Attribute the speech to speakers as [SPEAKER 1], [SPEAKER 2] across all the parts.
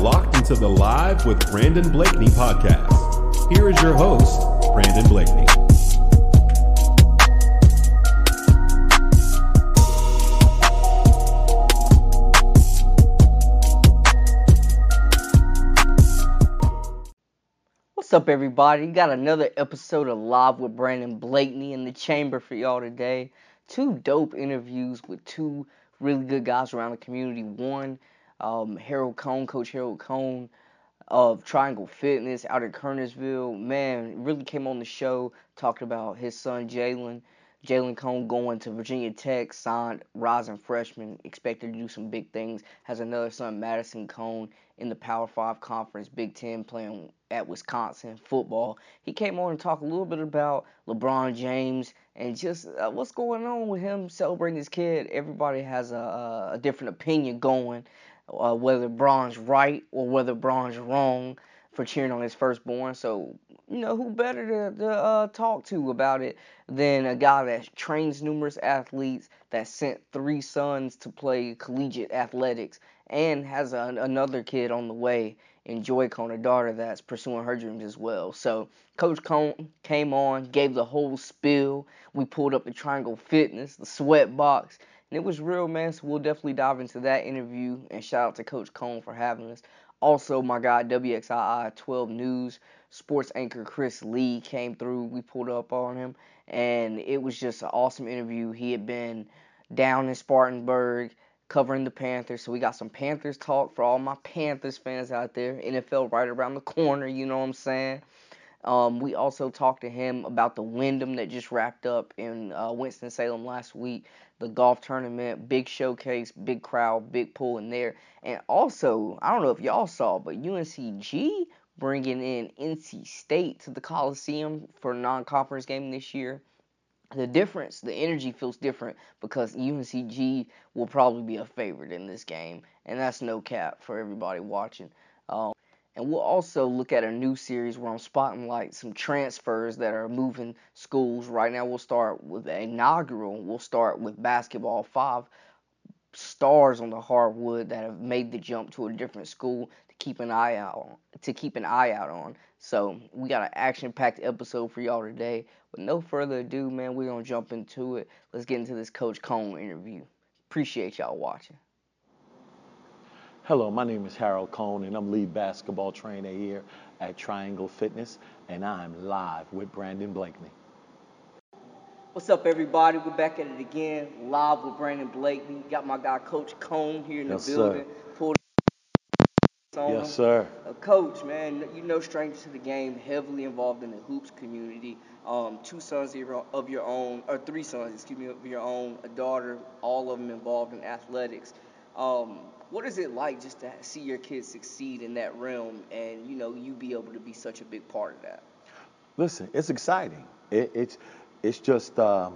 [SPEAKER 1] locked into the Live with Brandon Blakeney podcast. Here is your host, Brandon Blakeney.
[SPEAKER 2] What's up, everybody? Got another episode of Live with Brandon Blakeney in the chamber for y'all today. Two dope interviews with two really good guys around the community. One, um, Harold Cone, Coach Harold Cone of Triangle Fitness out of Kernersville. Man, really came on the show, talked about his son Jalen. Jalen Cone going to Virginia Tech, signed rising freshman, expected to do some big things. Has another son, Madison Cone, in the Power Five Conference, Big Ten, playing at Wisconsin football. He came on and talked a little bit about LeBron James and just uh, what's going on with him celebrating his kid. Everybody has a, a different opinion going, uh, whether Bron's right or whether Bron's wrong for cheering on his firstborn. So, you know, who better to, to uh, talk to about it than a guy that trains numerous athletes, that sent three sons to play collegiate athletics, and has a, another kid on the way in Joy Cone, a daughter that's pursuing her dreams as well. So, Coach Cone came on, gave the whole spill. We pulled up the Triangle Fitness, the sweat box, and it was real, man. So, we'll definitely dive into that interview. And shout out to Coach Cone for having us. Also, my guy WXII 12 News sports anchor Chris Lee came through. We pulled up on him, and it was just an awesome interview. He had been down in Spartanburg covering the Panthers, so we got some Panthers talk for all my Panthers fans out there. NFL right around the corner, you know what I'm saying? Um, we also talked to him about the Wyndham that just wrapped up in uh, Winston-Salem last week, the golf tournament, big showcase, big crowd, big pool in there. And also, I don't know if y'all saw, but UNCG bringing in NC State to the Coliseum for a non-conference game this year. The difference, the energy feels different because UNCG will probably be a favorite in this game, and that's no cap for everybody watching. Um, and we'll also look at a new series where I'm spotting like some transfers that are moving schools. Right now, we'll start with the inaugural. We'll start with basketball. Five stars on the hardwood that have made the jump to a different school to keep an eye out on. To keep an eye out on. So we got an action-packed episode for y'all today. With no further ado, man, we're gonna jump into it. Let's get into this Coach Cone interview. Appreciate y'all watching.
[SPEAKER 3] Hello, my name is Harold Cone, and I'm lead basketball trainer here at Triangle Fitness, and I'm live with Brandon Blakeney.
[SPEAKER 2] What's up, everybody? We're back at it again, live with Brandon Blakeney. Got my guy Coach Cone here in
[SPEAKER 3] Yes,
[SPEAKER 2] the
[SPEAKER 3] sir.
[SPEAKER 2] building. Pulled on him.
[SPEAKER 3] Yes, sir.
[SPEAKER 2] Uh, Coach, man, you know stranger to the game, heavily involved in the hoops community. Um, two sons of your, of your own, or three sons, excuse me, of your own, a daughter, all of them involved in athletics. Um, what is it like just to see your kids succeed in that realm, and you know you be able to be such a big part of that?
[SPEAKER 3] Listen, it's exciting. It, it's it's just um,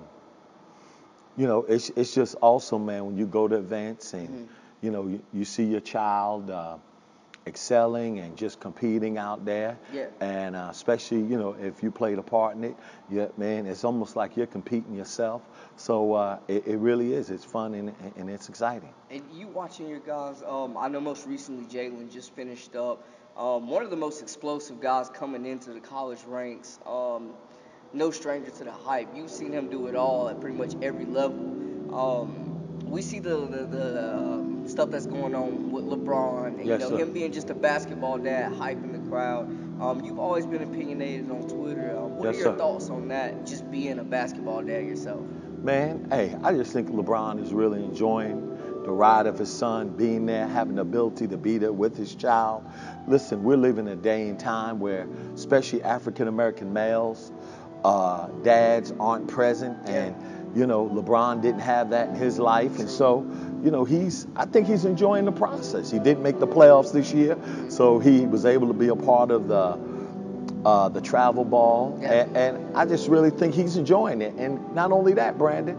[SPEAKER 3] you know it's it's just awesome, man. When you go to events and
[SPEAKER 2] Mm-hmm.
[SPEAKER 3] you know you, you see your child uh, excelling and just competing out there.
[SPEAKER 2] Yeah.
[SPEAKER 3] And uh, especially you know if you played a part in it, yeah, man, it's almost like you're competing yourself. So uh, it, it really is. It's fun and, and it's exciting.
[SPEAKER 2] And you watching your guys, um, I know most recently Jalen just finished up. Um, one of the most explosive guys coming into the college ranks. Um, no stranger to the hype. You've seen him do it all at pretty much every level. We see the the, the um, stuff that's going on with LeBron, and
[SPEAKER 3] Yes,
[SPEAKER 2] you know
[SPEAKER 3] sir.
[SPEAKER 2] him being just a basketball dad, hyping the crowd. Um, you've always been opinionated on Twitter. Um, what
[SPEAKER 3] Yes,
[SPEAKER 2] are your
[SPEAKER 3] sir.
[SPEAKER 2] thoughts on that? Just being a basketball dad yourself.
[SPEAKER 3] Man, hey, I just think LeBron is really enjoying the ride of his son, being there, having the ability to be there with his child. Listen, we're living a day and time where, especially African American males, uh, dads aren't present, and you know LeBron didn't have that in his life, and so you know he's. I think he's enjoying the process. He didn't make the playoffs this year, so he was able to be a part of the uh, the travel ball,
[SPEAKER 2] Yeah.
[SPEAKER 3] and, and I just really think he's enjoying it. And not only that, Brandon,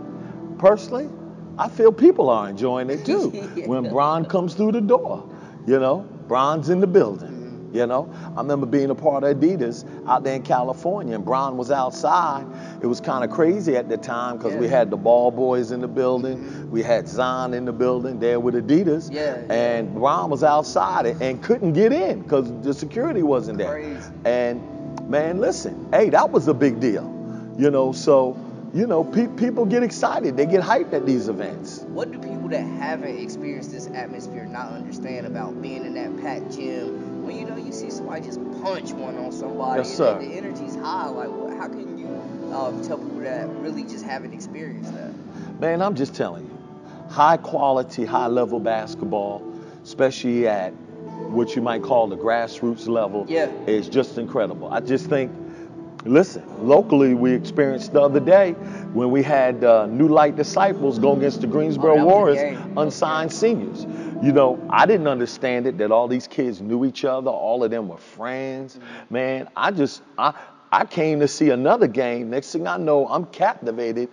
[SPEAKER 3] personally, I feel people are enjoying it too.
[SPEAKER 2] Yeah.
[SPEAKER 3] When Bron comes through the door, you know, Bron's in the building. You know, I remember being a part of Adidas out there in California, and Bron was outside. It was kind of crazy at the time because we had the Ball Boys in the building, mm-hmm. we had Zion in the building there with Adidas,
[SPEAKER 2] Yeah.
[SPEAKER 3] and Bron was outside and, and couldn't get in because the security wasn't there.
[SPEAKER 2] Crazy.
[SPEAKER 3] And man, listen, hey, that was a big deal. You know, so you know, pe- people get excited, they get hyped at these events.
[SPEAKER 2] What do people that haven't experienced this atmosphere not understand about being in that packed gym? See somebody just punch one on somebody,
[SPEAKER 3] Yes,
[SPEAKER 2] and
[SPEAKER 3] sir.
[SPEAKER 2] the energy's high. Like, how can you um, tell people that really just haven't experienced that?
[SPEAKER 3] Man, I'm just telling you, high quality, high level basketball, especially at what you might call the grassroots level,
[SPEAKER 2] Yeah.
[SPEAKER 3] is just incredible. I just think, listen, locally we experienced the other day when we had uh, New Light Disciples go against the Greensboro
[SPEAKER 2] Oh, that was a
[SPEAKER 3] Warriors, unsigned seniors. You know, I didn't understand it that all these kids knew each other, all of them were friends.
[SPEAKER 2] Mm-hmm.
[SPEAKER 3] Man, I just, I, I came to see another game. Next thing I know, I'm captivated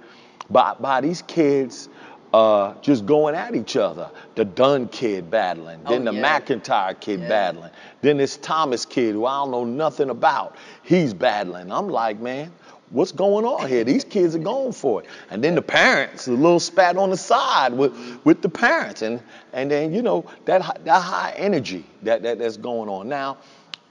[SPEAKER 3] by, by these kids uh, just going at each other. The Dunn kid battling,
[SPEAKER 2] Oh,
[SPEAKER 3] then the
[SPEAKER 2] yeah.
[SPEAKER 3] McIntyre kid
[SPEAKER 2] Yeah.
[SPEAKER 3] battling, then this Thomas kid who I don't know nothing about. He's battling. I'm like, man, what's going on here? These kids are going for it. And then the parents, a little spat on the side with, with the parents. And, and then, you know, that, that high energy that, that, that's going on. Now,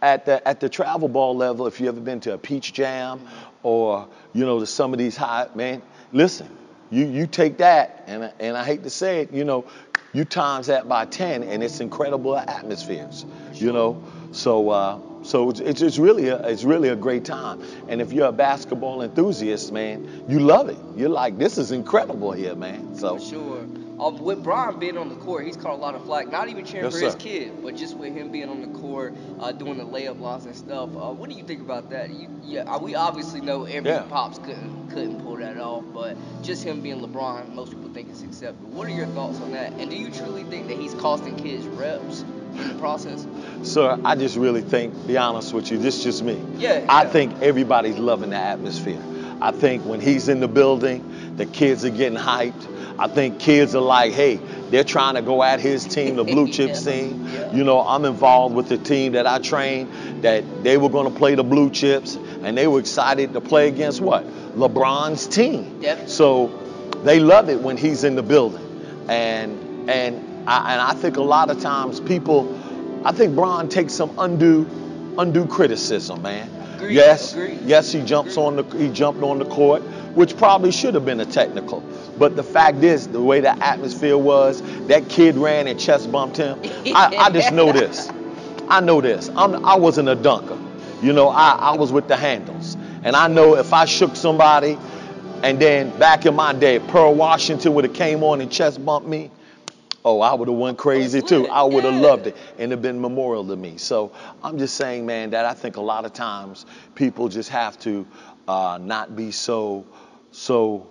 [SPEAKER 3] at the at the travel ball level, if you've ever been to a Peach Jam or you know to some of these high man, listen, you you take that and I- and I hate to say it, you know, you times that by ten and it's incredible atmospheres, you know. So uh, so it's, it's really a, it's really a great time. And if you're a basketball enthusiast, man, you love it. You're like, this is incredible here, man. So
[SPEAKER 2] For sure. Um, with Bron being on the court, he's caught a lot of flack. Not even cheering
[SPEAKER 3] Yes,
[SPEAKER 2] for his kid, but just with him being on the court, uh, doing the layup lines and stuff. Uh, what do you think about that? You, yeah, uh, we obviously know every
[SPEAKER 3] Yeah.
[SPEAKER 2] pops couldn't couldn't pull that off, but just him being LeBron, most people think it's acceptable. What are your thoughts on that? And do you truly think that he's costing kids reps the process?
[SPEAKER 3] Sir, I just really think, be honest with you, this is just me.
[SPEAKER 2] Yeah,
[SPEAKER 3] I
[SPEAKER 2] yeah.
[SPEAKER 3] think everybody's loving the atmosphere. I think when he's in the building, the kids are getting hyped. I think kids are like, hey, they're trying to go at his team, the blue chips
[SPEAKER 2] Yeah,
[SPEAKER 3] team.
[SPEAKER 2] yeah.
[SPEAKER 3] You know, I'm involved with the team that I trained that they were going to play the blue chips and they were excited to play against what? LeBron's team.
[SPEAKER 2] Yep.
[SPEAKER 3] So they love it when he's in the building. And and I, and I think a lot of times people, I think Bron takes some undue undue criticism, man.
[SPEAKER 2] Agreed,
[SPEAKER 3] Yes,
[SPEAKER 2] agreed.
[SPEAKER 3] yes, he jumps on the he jumped on the court, which probably should have been a technical. But the fact is, the way the atmosphere was, that kid ran and chest bumped him. I, I just know this. I know this. I'm, I wasn't a dunker. You know, I, I was with the handles. And I know if I shook somebody, and then back in my day, Pearl Washington would have came on and chest bumped me, oh, I would have went crazy too. I would have loved it and have been memorial to me. So I'm just saying, man, that I think a lot of times people just have to uh, not be so so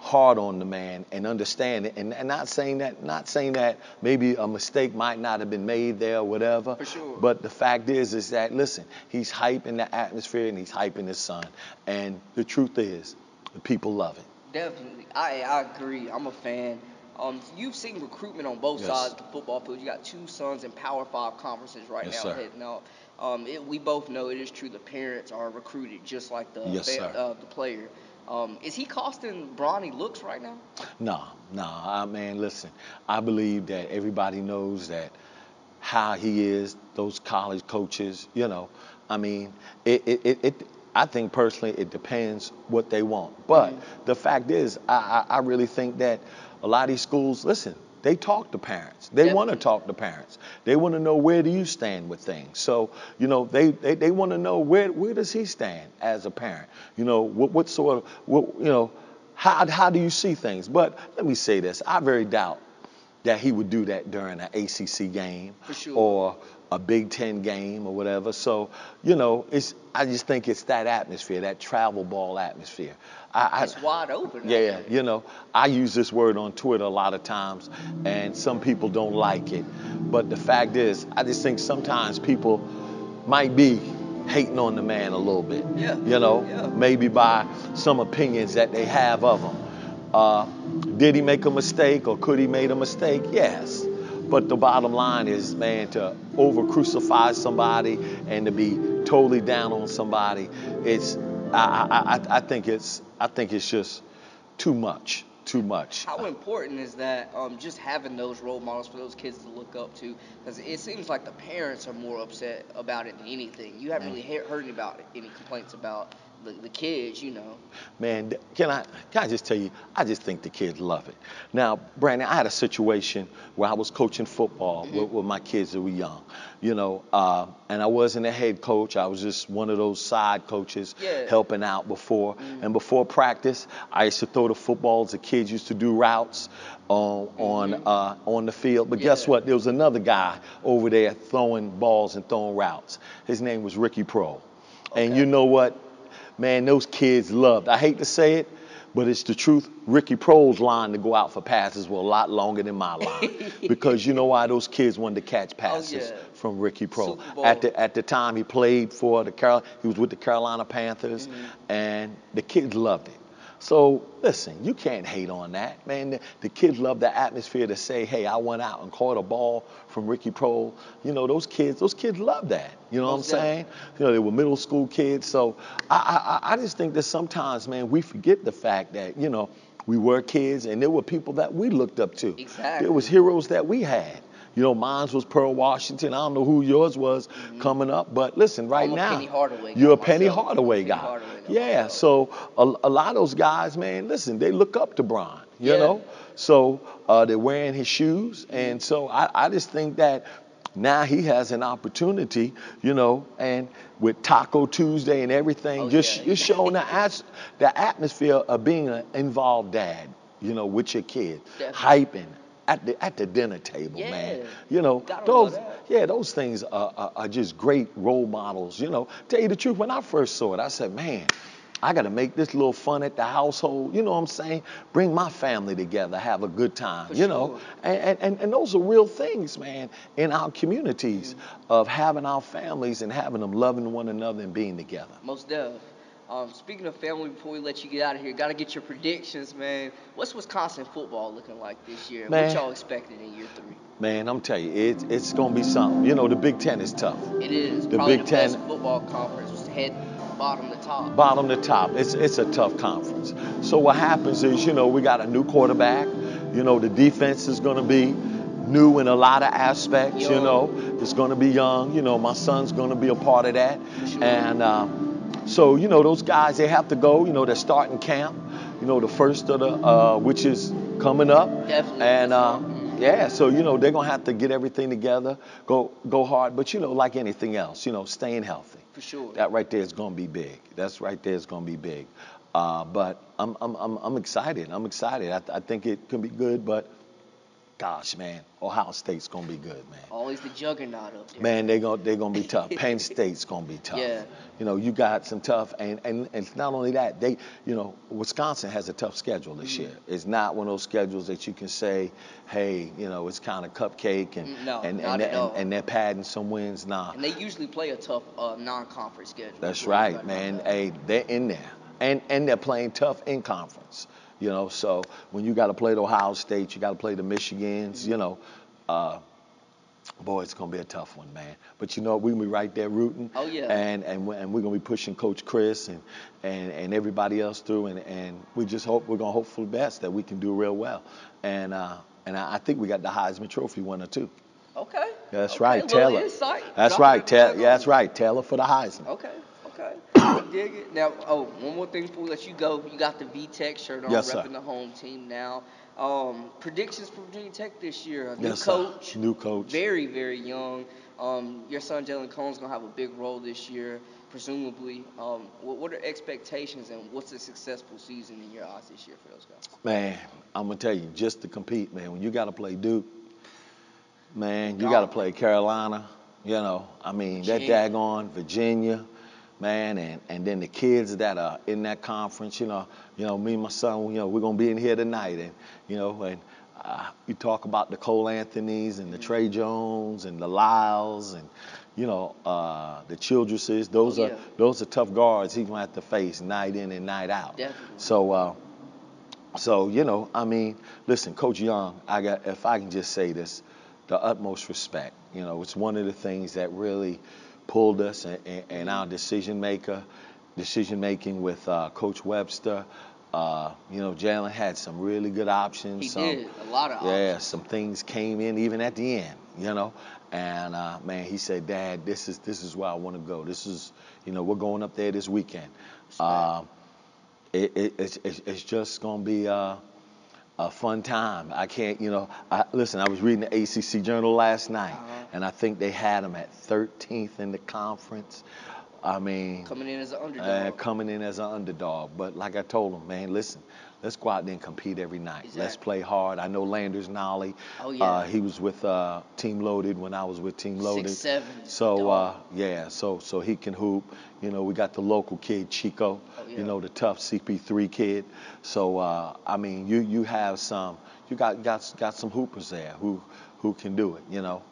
[SPEAKER 3] hard on the man and understand it and, and not saying that not saying that maybe a mistake might not have been made there or whatever
[SPEAKER 2] For sure.
[SPEAKER 3] but the fact is is that listen he's hyping the atmosphere and he's hyping his son and the truth is the people love it
[SPEAKER 2] Definitely, I I agree. I'm a fan. Um, you've seen recruitment on both
[SPEAKER 3] Yes.
[SPEAKER 2] sides of the football field. You got two sons in Power Five conferences right
[SPEAKER 3] Yes,
[SPEAKER 2] now
[SPEAKER 3] sir.
[SPEAKER 2] heading out. Um, it, we both know it is true. The parents are recruited just like the
[SPEAKER 3] Yes, sir.
[SPEAKER 2] uh, the player. Um, is he costing Bronny looks right now?
[SPEAKER 3] No, no, I man, listen. I believe that everybody knows that how he is, those college coaches, you know. I mean, it it, it, it I think personally it depends what they want. But the fact is, I, I, I really think that a lot of these schools, listen, they talk to parents. They want to talk to parents. They want to know where do you stand with things. So, you know, they, they, they want to know where where does he stand as a parent? You know, what what sort of what you know, how how do you see things? But let me say this, I very doubt that he would do that during an ACC game
[SPEAKER 2] For sure.
[SPEAKER 3] or a Big Ten game or whatever. So, you know, it's I just think it's that atmosphere, that travel ball atmosphere. I, I,
[SPEAKER 2] It's wide open.
[SPEAKER 3] yeah, yeah, you know, I use this word on Twitter a lot of times, and some people don't like it. But the fact is, I just think sometimes people might be hating on the man a little bit.
[SPEAKER 2] Yeah,
[SPEAKER 3] You know,
[SPEAKER 2] yeah.
[SPEAKER 3] maybe by some opinions that they have of him. Uh, did he make a mistake or could he made a mistake? Yes. But the bottom line is, man, to over crucify somebody and to be totally down on somebody, it's I, I, I, think it's I think it's just too much too much.
[SPEAKER 2] How important is that? Um, just having those role models for those kids to look up to, because it seems like the parents are more upset about it than anything. You haven't really he- heard about any complaints about the, the kids, you know.
[SPEAKER 3] Man, can I can I just tell you? I just think the kids love it. Now, Brandon, I had a situation where I was coaching football
[SPEAKER 2] Mm-hmm.
[SPEAKER 3] with, with my kids that were young, you know, uh, and I wasn't a head coach. I was just one of those side coaches
[SPEAKER 2] Yeah. Mm-hmm.
[SPEAKER 3] helping out before. And before practice, I used to throw the footballs. The kids used to do routes on on uh, on the field. But guess
[SPEAKER 2] Mm-hmm.
[SPEAKER 3] What? There was another guy over there throwing balls and throwing routes. His name was Ricky Proehl. And you know what? Man, those kids loved. I hate to say it, but it's the truth. Ricky Proehl's line to go out for passes were a lot longer than my line because you know why those kids wanted to catch passes
[SPEAKER 2] Oh, yeah.
[SPEAKER 3] from Ricky
[SPEAKER 2] Proehl.
[SPEAKER 3] At the at the time he played for the Carol, he was with the Carolina Panthers,
[SPEAKER 2] Mm-hmm.
[SPEAKER 3] and the kids loved it. So listen, you can't hate on that, man. The, the kids love the atmosphere to say, "Hey, I went out and caught a ball from Ricky Proehl." You know, those kids, those kids love that. You know what I'm saying? You know, they were middle school kids. So I, I, I just think that sometimes, man, we forget the fact that you know we were kids, and there were people that we looked up to.
[SPEAKER 2] Exactly.
[SPEAKER 3] There was heroes that we had. You know, mine was Pearl Washington. I don't know who yours was coming up, but listen, right
[SPEAKER 2] Mm-hmm. I'm
[SPEAKER 3] now,
[SPEAKER 2] Penny Hardaway
[SPEAKER 3] you're a Penny. Hardaway
[SPEAKER 2] Penny. Hardaway guy
[SPEAKER 3] yeah, so a, a lot of those guys, man, listen, they look up to Bron. You
[SPEAKER 2] Yeah.
[SPEAKER 3] know, so uh, they're wearing his shoes, and so I, I just think that now he has an opportunity, you know, and with Taco Tuesday and everything,
[SPEAKER 2] Oh,
[SPEAKER 3] just
[SPEAKER 2] yeah.
[SPEAKER 3] you're showing the as, the atmosphere of being an involved dad, you know, with your kid,
[SPEAKER 2] Definitely.
[SPEAKER 3] hyping at the at the dinner table, man. You know,
[SPEAKER 2] Gotta
[SPEAKER 3] those yeah, those things are, are, are just great role models. You know, tell you the truth, when I first saw it, I said, man. I got to make this little fun at the household. You know what I'm saying? Bring my family together, have a good time.
[SPEAKER 2] For
[SPEAKER 3] you know, and, and and those are real things, man, in our communities
[SPEAKER 2] Mm-hmm.
[SPEAKER 3] of having our families and having them loving one another and being together.
[SPEAKER 2] Most def. Um, speaking of family, before we let you get out of here, got to get your predictions, man. What's Wisconsin football looking like this year?
[SPEAKER 3] Man.
[SPEAKER 2] What y'all expecting in year three?
[SPEAKER 3] Man, I'm telling you, it's it's gonna be something. You know, the Big Ten is tough.
[SPEAKER 2] It is
[SPEAKER 3] The
[SPEAKER 2] probably
[SPEAKER 3] Big
[SPEAKER 2] the
[SPEAKER 3] Ten-
[SPEAKER 2] best football conference, was head bottom to top.
[SPEAKER 3] bottom to top. It's it's a tough conference. So what happens is, you know, we got a new quarterback. You know, the defense is going to be new in a lot of aspects. You know, it's going to be young. You know, my son's going to be a part of that.
[SPEAKER 2] Sure.
[SPEAKER 3] And um, so, you know, those guys they have to go. You know, they're starting camp. You know, the first of the uh, which is coming up.
[SPEAKER 2] Definitely.
[SPEAKER 3] And uh, yeah, so you know they're gonna have to get everything together, go go hard. But you know, like anything else, you know, staying healthy.
[SPEAKER 2] For sure.
[SPEAKER 3] That right there is going to be big. That's right there is going to be big. Uh, but I'm, I'm, I'm, I'm excited. I'm excited. I, I think it can be good, but gosh, man, Ohio State's going to be good, man.
[SPEAKER 2] Always the juggernaut up there.
[SPEAKER 3] Man, they're gonna they're gonna be tough. Penn State's going to be tough.
[SPEAKER 2] Yeah.
[SPEAKER 3] You know, you got some tough, and, and, and it's not only that, they, you know, Wisconsin has a tough schedule this
[SPEAKER 2] Mm-hmm.
[SPEAKER 3] year. It's not one of those schedules that you can say, hey, you know, it's kind of cupcake and,
[SPEAKER 2] Mm, no,
[SPEAKER 3] and, and, and, and they're padding some wins. Nah.
[SPEAKER 2] And they usually play a tough uh, non-conference schedule.
[SPEAKER 3] That's
[SPEAKER 2] as well. You
[SPEAKER 3] right, man. Hey, they're in there, and and they're playing tough in conference. You know, so when you got to play the Ohio State, you got to play the Michigans. You know, uh, boy, it's gonna be a tough one, man. But you know, we're gonna be right there rooting.
[SPEAKER 2] Oh, yeah.
[SPEAKER 3] And and and we're gonna be pushing Coach Chryst and and and everybody else through, and and we just hope we're gonna hope for the best that we can do real well. And uh, and I I think we got the Heisman Trophy winner too.
[SPEAKER 2] Okay.
[SPEAKER 3] That's
[SPEAKER 2] Okay,
[SPEAKER 3] right,
[SPEAKER 2] little
[SPEAKER 3] Taylor. That's right, Taylor. Yeah, that's right, Taylor for the Heisman.
[SPEAKER 2] Okay, dig it. Now, oh, one more thing before we let you go. You got the VTech shirt on,
[SPEAKER 3] Yes, sir.
[SPEAKER 2] the home team now. Um, predictions for Virginia Tech this year. A new
[SPEAKER 3] Yes, sir.
[SPEAKER 2] coach.
[SPEAKER 3] New coach.
[SPEAKER 2] Very, very young. Um, your son Jalen Cone's gonna have a big role this year, presumably. Um, what, what are expectations and what's a successful season in your eyes this year for those guys?
[SPEAKER 3] Man, I'm gonna tell you, just to compete, man. When you got to play Duke, man, you got to play Carolina. You know, I mean, that
[SPEAKER 2] Virginia.
[SPEAKER 3] daggone Virginia, man, and and then the kids that are in that conference. You know, you know, me and my son, you know, we're gonna be in here tonight, and you know, and uh, you talk about the Cole Anthony's and the
[SPEAKER 2] Mm-hmm.
[SPEAKER 3] Tre Jones and the Lyles and you know uh, the Childresses. Those
[SPEAKER 2] Oh,
[SPEAKER 3] are those are tough guards he's gonna have to face night in and night out.
[SPEAKER 2] Definitely.
[SPEAKER 3] So. Uh, so you know, I mean, listen, Coach Young. I got if I can just say this, the utmost respect. You know, it's one of the things that really pulled us and, and, our decision maker, decision making with uh, Coach Webster. Uh, you know, Jalen had some really good options.
[SPEAKER 2] He
[SPEAKER 3] some,
[SPEAKER 2] did a lot of
[SPEAKER 3] Yeah,
[SPEAKER 2] options.
[SPEAKER 3] some things came in even at the end. You know, and uh, man, he said, "Dad, this is this is where I want to go. This is, you know, we're going up there this weekend. Uh, it, it, it's, it's it's just gonna be uh, a fun time. I can't, you know, I, listen. I was reading the ACC Journal last night,
[SPEAKER 2] Uh-huh.
[SPEAKER 3] and I think they had him at 13th in the conference. I mean,
[SPEAKER 2] Coming in as an underdog.
[SPEAKER 3] uh, coming in as an underdog. But like I told him, man, listen, let's go out there and compete every night. Let's play hard. I know Landers Nolley.
[SPEAKER 2] Oh, yeah.
[SPEAKER 3] Uh, he was with uh, Team Loaded when I was with Team Loaded.
[SPEAKER 2] Six seven.
[SPEAKER 3] So uh, yeah, so so he can hoop. You know, we got the local kid Chico.
[SPEAKER 2] Oh, yeah.
[SPEAKER 3] You know, the tough CP3 kid. So uh, I mean, you you have some. You got got got some hoopers there who who can do it. You know.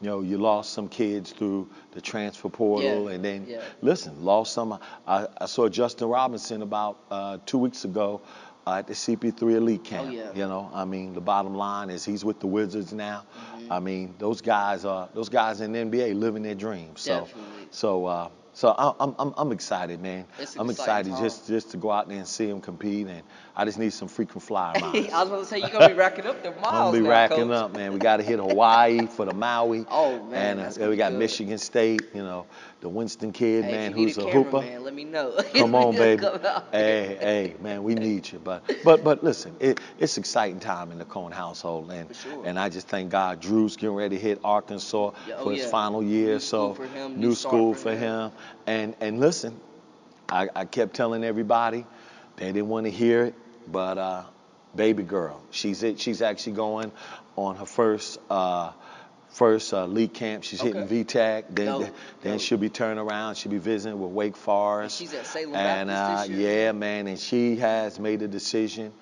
[SPEAKER 3] You know, you lost some kids through the transfer portal,
[SPEAKER 2] Yeah,
[SPEAKER 3] and then
[SPEAKER 2] yeah.
[SPEAKER 3] listen, lost some. I, I saw Justin Robinson about uh, two weeks ago uh, at the CP3 Elite Camp.
[SPEAKER 2] Oh, yeah.
[SPEAKER 3] You know, I mean, the bottom line is he's with the Wizards now.
[SPEAKER 2] Mm-hmm.
[SPEAKER 3] I mean, those guys are those guys in the NBA living their dreams. So,
[SPEAKER 2] Definitely.
[SPEAKER 3] so, uh, so I- I'm I'm I'm excited, man.
[SPEAKER 2] It's
[SPEAKER 3] I'm excited
[SPEAKER 2] time.
[SPEAKER 3] just just to go out there and see him compete, and I just need some freaking flyer miles.
[SPEAKER 2] I was going to say, you're going to be racking up the miles
[SPEAKER 3] I'm gonna be
[SPEAKER 2] now,
[SPEAKER 3] racking
[SPEAKER 2] Coach.
[SPEAKER 3] up, man. We got to hit Hawaii for the Maui.
[SPEAKER 2] Oh, man,
[SPEAKER 3] And uh, we got
[SPEAKER 2] good.
[SPEAKER 3] Michigan State. You know, the Winston kid,
[SPEAKER 2] Hey,
[SPEAKER 3] man, who's a
[SPEAKER 2] a
[SPEAKER 3] hooper.
[SPEAKER 2] man, let me know.
[SPEAKER 3] Come on, baby.
[SPEAKER 2] Come.
[SPEAKER 3] Hey, hey, man, we need you. But but but listen, it, it's exciting time in the Cone household, and
[SPEAKER 2] sure.
[SPEAKER 3] and I just thank God Drew's getting ready to hit Arkansas
[SPEAKER 2] Yeah, oh,
[SPEAKER 3] for his
[SPEAKER 2] yeah.
[SPEAKER 3] final year.
[SPEAKER 2] New
[SPEAKER 3] so
[SPEAKER 2] school for him,
[SPEAKER 3] new school
[SPEAKER 2] for him.
[SPEAKER 3] And and listen, I, I kept telling everybody they didn't want to hear it, but uh, baby girl, she's it. She's actually going on her first. Uh, First uh, league camp, she's hitting
[SPEAKER 2] Okay.
[SPEAKER 3] VTAC. Then,
[SPEAKER 2] Dope,
[SPEAKER 3] then
[SPEAKER 2] dope.
[SPEAKER 3] she'll be turning around. She'll be visiting with Wake Forest.
[SPEAKER 2] she's at Salem
[SPEAKER 3] And uh,
[SPEAKER 2] Baptist year?
[SPEAKER 3] yeah, man, and she has made a decision,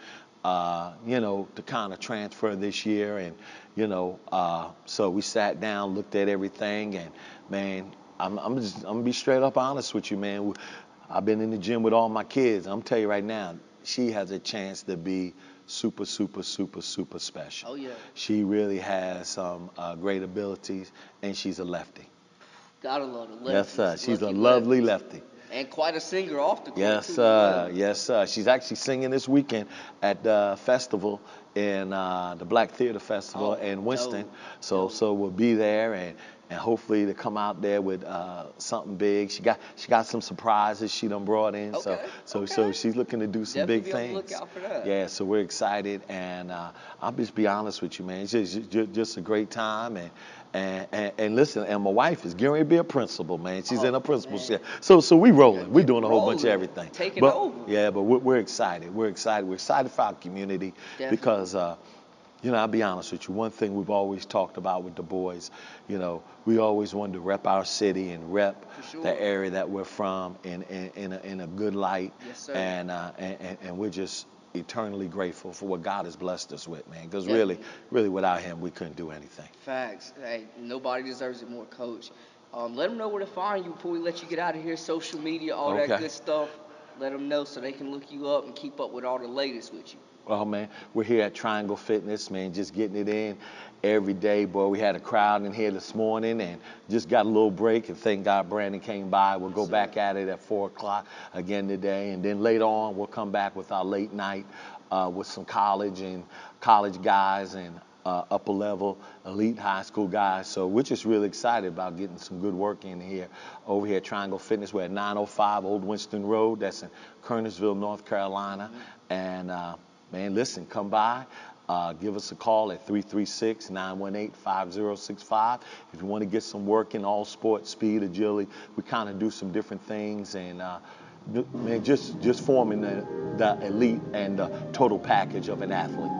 [SPEAKER 3] uh, you know, to kind of transfer this year. And you know, uh, so we sat down, looked at everything, and man, I'm, I'm just I'm gonna be straight up honest with you, man. I've been in the gym with all my kids. I'm tell you right now, she has a chance to be super, super, super, super special.
[SPEAKER 2] Oh, yeah.
[SPEAKER 3] She really has some uh, great abilities, and she's a lefty.
[SPEAKER 2] Gotta love the lefties.
[SPEAKER 3] Yes, sir. She's a lovely
[SPEAKER 2] lefties.
[SPEAKER 3] lefty.
[SPEAKER 2] And quite a singer off the court,
[SPEAKER 3] Yes,
[SPEAKER 2] too,
[SPEAKER 3] sir.
[SPEAKER 2] well.
[SPEAKER 3] Yes, sir. She's actually singing this weekend at the festival in uh, the Black Theater Festival
[SPEAKER 2] Oh,
[SPEAKER 3] in Winston.
[SPEAKER 2] dope,
[SPEAKER 3] So, so we'll be there and. And hopefully to come out there with uh, something big. She got she got some surprises she done brought in. so
[SPEAKER 2] Okay,
[SPEAKER 3] so so
[SPEAKER 2] okay.
[SPEAKER 3] she's looking to do some
[SPEAKER 2] Definitely
[SPEAKER 3] big
[SPEAKER 2] be on the
[SPEAKER 3] things.
[SPEAKER 2] for that.
[SPEAKER 3] Yeah, so we're excited and uh, I'll just be honest with you, man. It's just, just, just a great time and, and and and listen. And my wife is getting to be a principal, man. She's
[SPEAKER 2] Oh,
[SPEAKER 3] in a principal.
[SPEAKER 2] man.
[SPEAKER 3] chair. So so we rolling. We're doing a whole bunch of everything.
[SPEAKER 2] Taking
[SPEAKER 3] but,
[SPEAKER 2] over.
[SPEAKER 3] Yeah, but we're, we're excited. We're excited. We're excited for our community
[SPEAKER 2] Definitely.
[SPEAKER 3] because, uh, you know, I'll be honest with you. One thing we've always talked about with the boys, you know, we always wanted to rep our city and rep
[SPEAKER 2] sure.
[SPEAKER 3] the area that we're from in in, in, a, in a good light.
[SPEAKER 2] Yes, sir.
[SPEAKER 3] And, uh, and and we're just eternally grateful for what God has blessed us with, man. Because really, really, without Him, we couldn't do anything.
[SPEAKER 2] Facts. Hey, nobody deserves it more, Coach. Um, let them know where to find you before we let you get out of here. Social media, all that good stuff. Let them know so they can look you up and keep up with all the latest with you.
[SPEAKER 3] Well, man, we're here at Triangle Fitness, man, just getting it in every day. Boy, we had a crowd in here this morning and just got a little break. And thank God Brandon came by. We'll go back at it at 4 o'clock again today. And then later on, we'll come back with our late night uh, with some college and college guys and uh, upper level elite high school guys. So we're just really excited about getting some good work in here over here at Triangle Fitness. We're at 905 Old Winston Road. That's in Kernersville, North Carolina. And uh, man, listen, come by. Uh, give us a call at 336 918 5065. If you want to get some work in all sports, speed, agility, we kind of do some different things. And uh, man, just, just forming the, the elite and the total package of an athlete.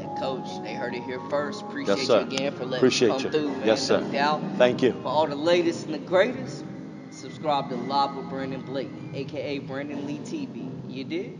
[SPEAKER 2] And Coach, they heard it here first. Appreciate
[SPEAKER 3] Yes,
[SPEAKER 2] you again for letting
[SPEAKER 3] Appreciate
[SPEAKER 2] me come
[SPEAKER 3] you.
[SPEAKER 2] through, man.
[SPEAKER 3] Yes, sir.
[SPEAKER 2] No.
[SPEAKER 3] Thank you.
[SPEAKER 2] For all the latest and the greatest, subscribe to Live with Brandon Blake, aka Brandon Lee TV. You did?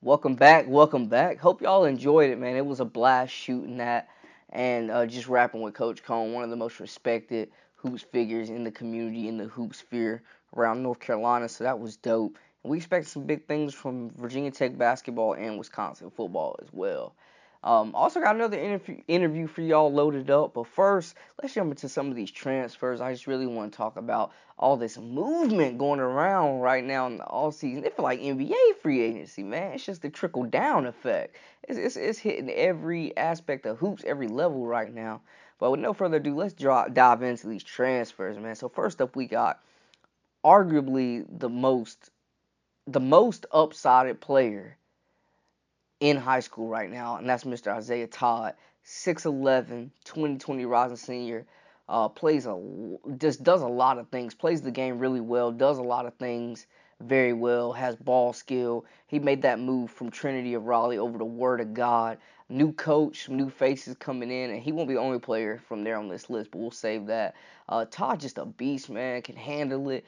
[SPEAKER 2] Welcome back, welcome back. Hope y'all enjoyed it, man. It was a blast shooting that and uh, just rapping with Coach Cone, one of the most respected hoops figures in the community, in the hoop sphere around North Carolina. So that was dope. And we expect some big things from Virginia Tech basketball and Wisconsin football as well. Um, also got another interview interview for y'all loaded up, but first let's jump into some of these transfers. I just really want to talk about all this movement going around right now in the all season. It feel like NBA free agency, man. It's just the trickle down effect. It's, it's, it's hitting every aspect of hoops, every level right now. But with no further ado, let's drop, dive into these transfers, man. So first up, we got arguably the most the most upsided player in high school right now, and that's Mr. Isaiah Todd, 6'11", 2020 rising senior. Uh, plays a just does a lot of things. Plays the game really well. Does a lot of things very well. Has ball skill. He made that move from Trinity of Raleigh over to Word of God. New coach, new faces coming in, and he won't be the only player from there on this list, but we'll save that. Uh, Todd just a beast, man. Can handle it,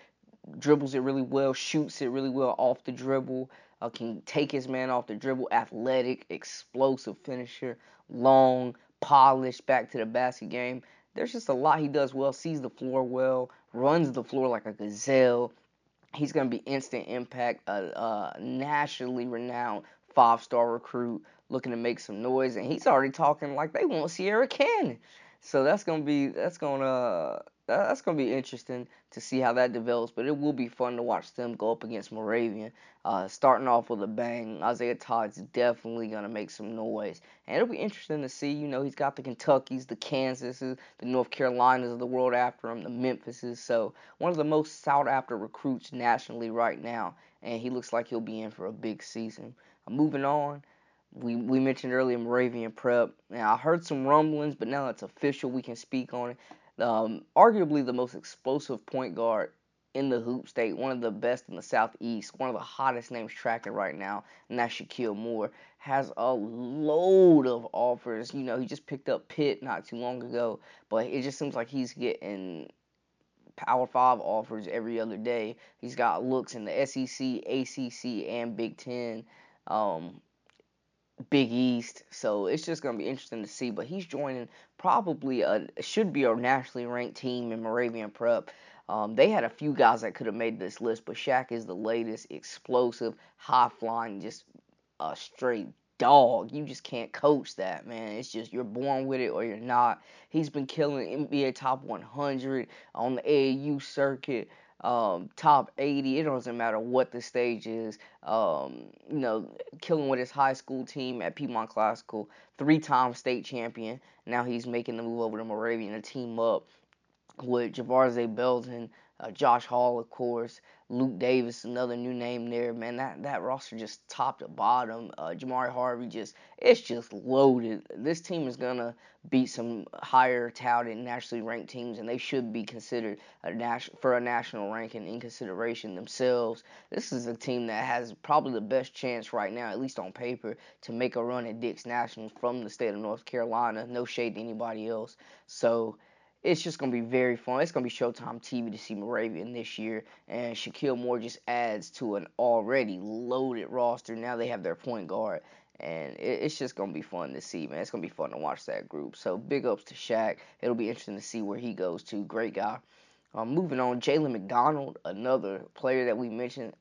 [SPEAKER 2] dribbles it really well, shoots it really well off the dribble uh, can take his man off the dribble, athletic, explosive finisher, long, polished, back to the basket game. There's just a lot he does well, sees the floor well, runs the floor like a gazelle. He's going to be instant impact, a, nationally renowned five star recruit looking to make some noise, and he's already talking like they want Sierra Canyon. So that's gonna be that's gonna that's going to be interesting to see how that develops, but it will be fun to watch them go up against Moravian. Uh, starting off with a bang, Isaiah Todd's definitely going to make some noise. And it'll be interesting to see, you know, he's got the Kentuckys, the Kansases, the North Carolinas of the world after him, the Memphises. So one of the most sought after recruits nationally right now, and he looks like he'll be in for a big season. Uh, moving on. We, we mentioned earlier Moravian Prep. Now I heard some rumblings, but now it's official. We can speak on it um, arguably the most explosive point guard in the hoop state, one of the best in the southeast, one of the hottest names tracking right now, and that's Shakeel Moore. Has a load of offers. You know, he just picked up Pitt not too long ago, but it just seems like he's getting Power Five offers every other day. He's got looks in the SEC, ACC, and Big Ten. Um, Big East. So it's just going to be interesting to see. But he's joining probably a should be a nationally ranked team in Moravian Prep. Um, they had a few guys that could have made this list, but Shaq is the latest, explosive, high flying, just a straight dog. You just can't coach that, man. It's just you're born with it or you're not. He's been killing NBA top 100 on the AAU circuit um, top 80. It doesn't matter what the stage is. Um, you know, killing with his high school team at Piedmont Classical, three-time state champion. Now he's making the move over to Moravian to team up with Javarze Belton, uh, Josh Hall, of course, Luke Davis, another new name there. Man, that, that roster just top to bottom. Uh, Jamari Harvey just it's just loaded. This team is gonna beat some higher touted nationally ranked teams, and they should be considered a nas- for a national ranking in consideration themselves. This is a team that has probably the best chance right now, at least on paper, to make a run at Dick's Nationals from the state of North Carolina. No shade to anybody else. So it's just to be very fun. It's to be Showtime TV to see Moravian this year, and Shakeel Moore just adds to an already loaded roster. Now they have their point guard, and it's just to be fun to see, man. It's to be fun to watch that group. So big ups to Shaq. It'll be interesting to see where he goes to. Great guy. Um, moving on, Jalen McDonald, another player that we mentioned.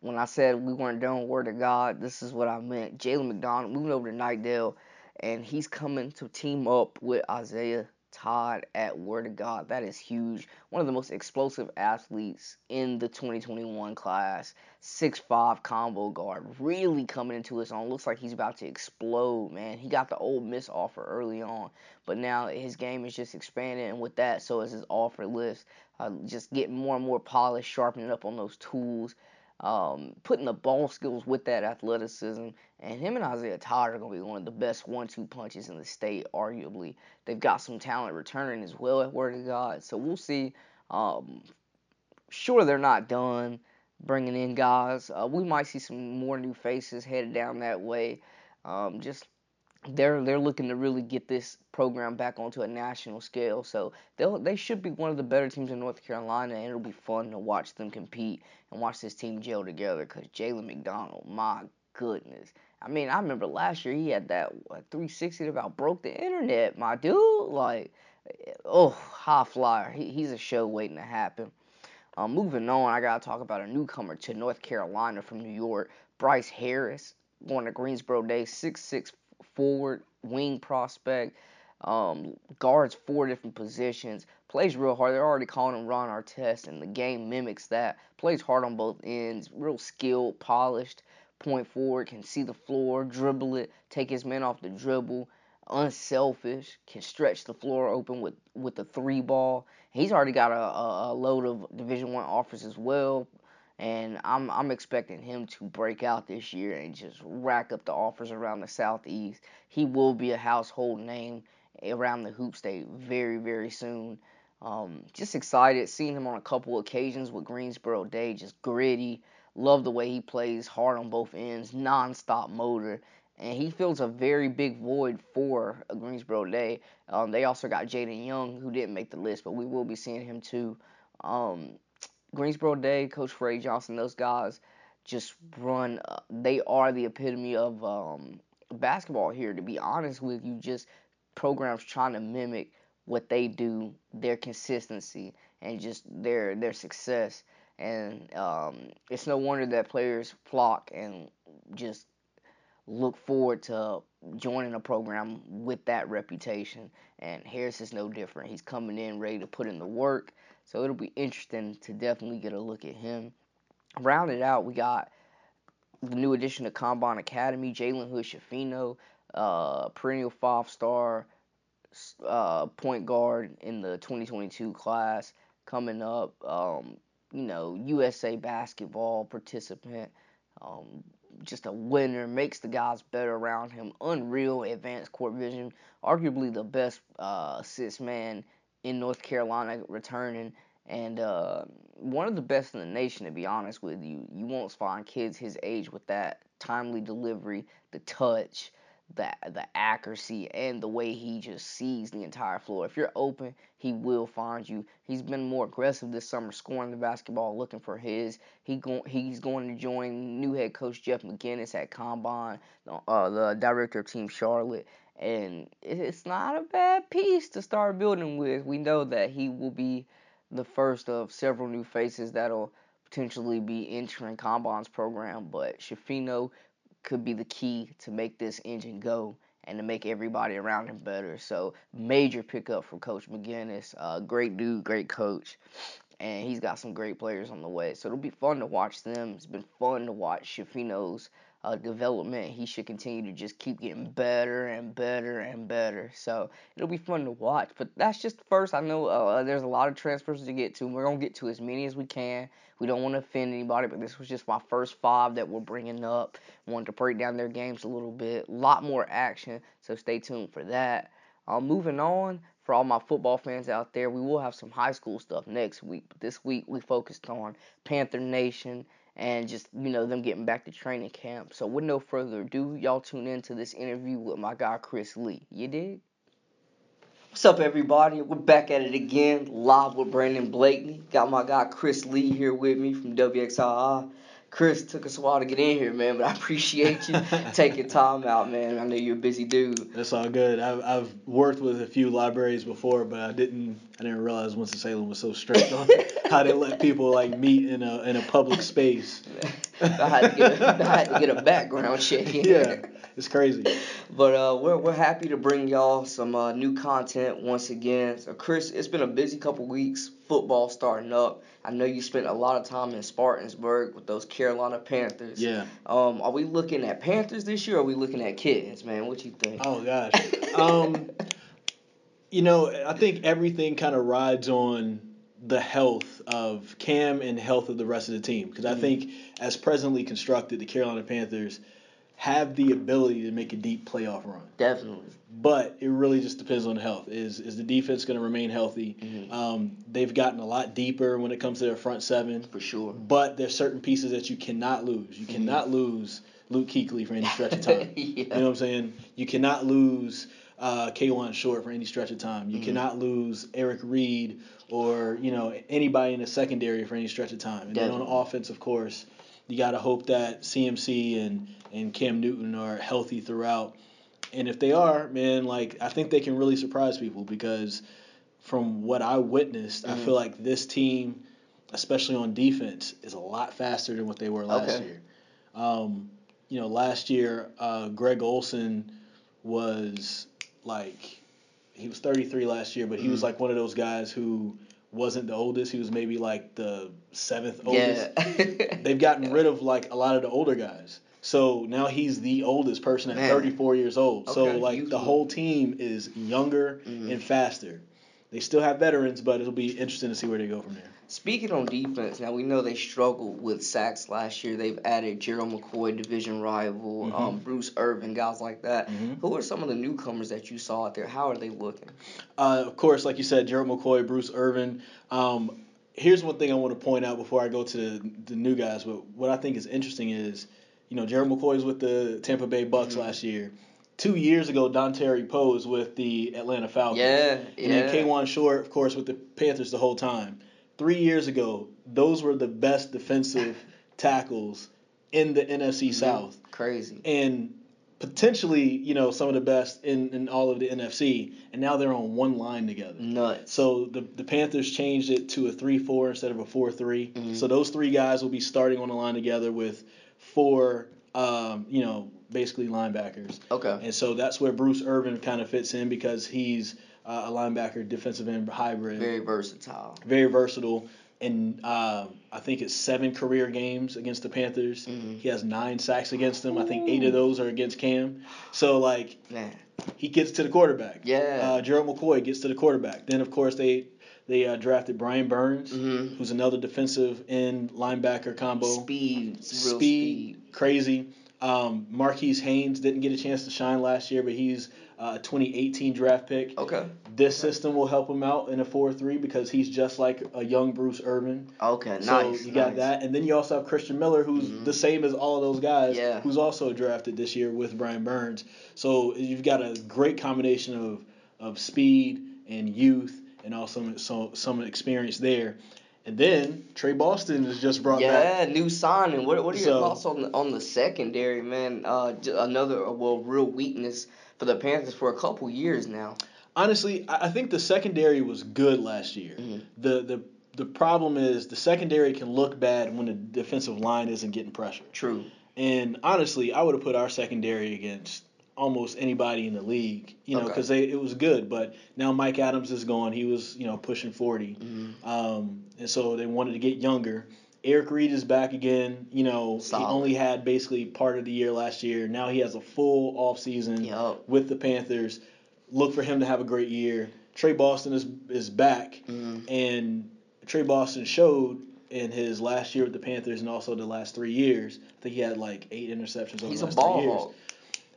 [SPEAKER 2] When I said we weren't done Word of God, this is what I meant. Jalen McDonald moving over to Knightdale, and he's coming to team up with Isaiah Todd at Word of God. That is huge. One of the most explosive athletes in the 2021 class. 6'5 combo guard. Really coming into his own. Looks like he's about to explode, man. He got the Ole Miss offer early on, but now his game is just expanding, and with that, so is his offer list. Uh, just getting more and more polished, sharpening up on those tools um, putting the ball skills with that athleticism. And him and Isaiah Todd are going to be one of the best one-two punches in the state, arguably. They've got some talent returning as well at Word of God. So we'll see. Um, sure, they're not done bringing in guys. Uh, we might see some more new faces headed down that way. Um, just they're they're looking to really get this program back onto a national scale. So they they should be one of the better teams in North Carolina, and it'll be fun to watch them compete and watch this team gel together. Cause Jalen McDonald, my goodness, I mean, I remember last year he had that what, 360 that about broke the internet, my dude. Like, oh, high flyer. He, he's a show waiting to happen. Um, moving on, I gotta talk about a newcomer to North Carolina from New York, Bryce Harris going to Greensboro Day, 6'6", forward, wing prospect. Um, guards four different positions. Plays real hard. They're already calling him Ron Artest, and the game mimics that. Plays hard on both ends. Real skilled, polished. Point forward, can see the floor, dribble it, take his man off the dribble. Unselfish, can stretch the floor open with with the three ball. He's already got a, a, a load of Division One offers as well and I'm I'm expecting him to break out this year and just rack up the offers around the southeast. He will be a household name around the hoop state very very soon. Um, just excited seeing him on a couple occasions with Greensboro Day, just gritty. Love the way he plays, hard on both ends, non-stop motor, and he fills a very big void for Greensboro Day. Um, they also got Jaden Young, who didn't make the list, but we will be seeing him too. Um, Greensboro Day, Coach Frey Johnson, those guys just run. Uh, they are the epitome of um, basketball here. To be honest with you, just programs trying to mimic what they do, their consistency, and just their their success. And um, it's no wonder that players flock and just look forward to joining a program with that reputation. And Harris is no different. He's coming in ready to put in the work. So it'll be interesting to definitely get a look at him. Rounded out, we got the new addition to Combine Academy, Jalen Hood Schifino, uh, perennial five star uh, point guard in the 2022 class coming up. Um, you know, USA basketball participant. Um, just a winner, makes the guys better around him. Unreal advanced court vision, arguably the best uh, assist man in North Carolina returning, and uh, one of the best in the nation. To be honest with you, you won't find kids his age with that timely delivery, the touch, the the accuracy and the way he just sees the entire floor. If you're open, he will find you. He's been more aggressive this summer, scoring the basketball, looking for his. He go, he's going to join new head coach Jeff McInnis at Combine, uh, the director of Team Charlotte, and it's not a bad piece to start building with. We know that he will be the first of several new faces that'll potentially be entering Combine's program, but Schifino could be the key to make this engine go and to make everybody around him better. So major pickup for Coach McInnis. Uh, great dude, great coach, and he's got some great players on the way. So it'll be fun to watch them. It's been fun to watch Schifino's uh, development. He should continue to just keep getting better and better and better. So it'll be fun to watch. But that's just first. I know uh, there's a lot of transfers to get to. We're gonna get to as many as we can. We don't want to offend anybody, but this was just my first five that we're bringing up. Wanted to break down their games a little bit. A lot more action, so stay tuned for that. Uh, moving on, for all my football fans out there, we will have some high school stuff next week. But this week we focused on Panther Nation and just you know them getting back to training camp. So with no further ado, y'all tune into this interview with my guy Chris Lee. You dig? What's up, everybody? We're back at it again, live with Brandon Blakeney. Got my guy Chris Lee here with me from WXII. Chris, took us a while to get in here, man, but I appreciate you taking time out, man. I know you're a busy dude.
[SPEAKER 4] That's all good. I've, I've worked with a few libraries before, but I didn't I didn't realize Winston Salem was so strict on how they let people like meet in a in a public space.
[SPEAKER 2] I had to get a, I had to get a background check.
[SPEAKER 4] yeah, it's crazy.
[SPEAKER 2] But uh, we're we're happy to bring y'all some uh, new content once again. So Chris, it's been a busy couple weeks. Football starting up. I know you spent a lot of time in Spartansburg with those Carolina Panthers.
[SPEAKER 4] Yeah.
[SPEAKER 2] Um, are we looking at Panthers this year? or Are we looking at kids, man? What you think?
[SPEAKER 4] Oh gosh. um, you know, I think everything kind of rides on the health of Cam and health of the rest of the team because
[SPEAKER 2] Mm-hmm.
[SPEAKER 4] I think as presently constructed, the Carolina Panthers have the ability to make a deep playoff run.
[SPEAKER 2] Definitely.
[SPEAKER 4] But it really just depends on health. Is is the defense going to remain healthy?
[SPEAKER 2] Mhm.
[SPEAKER 4] Um, they've gotten a lot deeper when it comes to their front seven.
[SPEAKER 2] For sure.
[SPEAKER 4] But there's certain pieces that you cannot lose. You cannot lose Luke Kuechly for any stretch of time.
[SPEAKER 2] yeah.
[SPEAKER 4] You know what I'm saying? You cannot lose uh, Kawann Short for any stretch of time. You
[SPEAKER 2] Mhm.
[SPEAKER 4] cannot lose Eric Reid or you know anybody in the secondary for any stretch of time. And then on offense, of course, you got to hope that CMC and and Cam Newton are healthy throughout. And if they are, man, like I think they can really surprise people because from what I witnessed, I
[SPEAKER 2] Mhm.
[SPEAKER 4] feel like this team, especially on defense, is a lot faster than what they were last
[SPEAKER 2] Okay.
[SPEAKER 4] year. Um, you know, last year, uh, Greg Olsen was like he was 33 last year, but he was
[SPEAKER 2] Mm-hmm.
[SPEAKER 4] like one of those guys who wasn't the oldest. He was maybe like the seventh oldest.
[SPEAKER 2] Yeah.
[SPEAKER 4] They've gotten rid of like a lot of the older guys. So now he's the oldest person at
[SPEAKER 2] Man.
[SPEAKER 4] 34 years old. so
[SPEAKER 2] Okay,
[SPEAKER 4] like the whole team is younger
[SPEAKER 2] Mhm.
[SPEAKER 4] and faster. They still have veterans, but it'll be interesting to see where they go from there.
[SPEAKER 2] Speaking on defense, now we know they struggled with sacks last year. They've added Gerald McCoy, division rival,
[SPEAKER 4] Mhm.
[SPEAKER 2] um, Bruce Irvin, guys like that.
[SPEAKER 4] Mhm.
[SPEAKER 2] Who are some of the newcomers that you saw out there? How are they looking?
[SPEAKER 4] Uh, of course, like you said, Gerald McCoy, Bruce Irvin. Um, here's one thing I want to point out before I go to the, the new guys. But what I think is interesting is, you know, Gerald McCoy was with the Tampa Bay Bucks
[SPEAKER 2] Mhm.
[SPEAKER 4] last year. Two years ago, Dontari was with the Atlanta Falcons.
[SPEAKER 2] Yeah,
[SPEAKER 4] And then
[SPEAKER 2] yeah.
[SPEAKER 4] Kawann Short, of course, with the Panthers the whole time. Three years ago, those were the best defensive tackles in the NFC
[SPEAKER 2] Mhm.
[SPEAKER 4] South
[SPEAKER 2] Crazy.
[SPEAKER 4] and potentially, you know, some of the best in, in all of the NFC, and now they're on one line together.
[SPEAKER 2] Nuts.
[SPEAKER 4] So the the Panthers changed it to a three four instead of a four
[SPEAKER 2] Mhm.
[SPEAKER 4] So those three guys will be starting on the line together with four, um, you know, basically linebackers.
[SPEAKER 2] Okay.
[SPEAKER 4] And so that's where Bruce Irvin kind of fits in because he's uh, a linebacker, defensive end hybrid,
[SPEAKER 2] Very versatile.
[SPEAKER 4] very versatile. And um, I think it's seven career games against the Panthers.
[SPEAKER 2] Mhm.
[SPEAKER 4] He has nine sacks against them. I think eight of those are against Cam. So like
[SPEAKER 2] Man.
[SPEAKER 4] he gets to the quarterback.
[SPEAKER 2] Yeah.
[SPEAKER 4] Uh, Gerald McCoy gets to the quarterback. Then of course they they uh, drafted Brian Burns,
[SPEAKER 2] Mhm.
[SPEAKER 4] who's another defensive end linebacker combo.
[SPEAKER 2] Speed. Real
[SPEAKER 4] Speed, crazy. Um, Marquis Haynes didn't get a chance to shine last year, but he's uh, 2018 draft pick.
[SPEAKER 2] Okay.
[SPEAKER 4] This system will help him out in a 4-3 because he's just like a young Bruce Irvin.
[SPEAKER 2] Okay.
[SPEAKER 4] So
[SPEAKER 2] nice.
[SPEAKER 4] you got
[SPEAKER 2] nice.
[SPEAKER 4] that, and then you also have Christian Miller, who's
[SPEAKER 2] Mhm.
[SPEAKER 4] the same as all of those guys,
[SPEAKER 2] Yeah.
[SPEAKER 4] who's also drafted this year with Brian Burns. So you've got a great combination of of speed and youth, and also some some experience there. And then Tre Boston is just brought back.
[SPEAKER 2] Yeah, new signing. What What are your
[SPEAKER 4] So-
[SPEAKER 2] thoughts on the on the secondary, man? Uh, another uh, well, real weakness for the Panthers for a couple years now.
[SPEAKER 4] Honestly, I think the secondary was good last year.
[SPEAKER 2] Mhm.
[SPEAKER 4] The the the problem is the secondary can look bad when the defensive line isn't getting pressure.
[SPEAKER 2] True.
[SPEAKER 4] And honestly, I would have put our secondary against almost anybody in the league, you know,
[SPEAKER 2] Okay.
[SPEAKER 4] because it was good. But now Mike Adams is gone. He was, you know, pushing 40.
[SPEAKER 2] Mhm.
[SPEAKER 4] Um, and so they wanted to get younger. Eric Reid is back again. You know,
[SPEAKER 2] Solid.
[SPEAKER 4] he only had basically part of the year last year. Now he has a full off season with the Panthers. Look for him to have a great year. Tre Boston is is back,
[SPEAKER 2] Mhm.
[SPEAKER 4] and Tre Boston showed in his last year with the Panthers and also the last three years. I think he had like eight interceptions over
[SPEAKER 2] He's
[SPEAKER 4] the last
[SPEAKER 2] ball
[SPEAKER 4] three years.
[SPEAKER 2] hawk.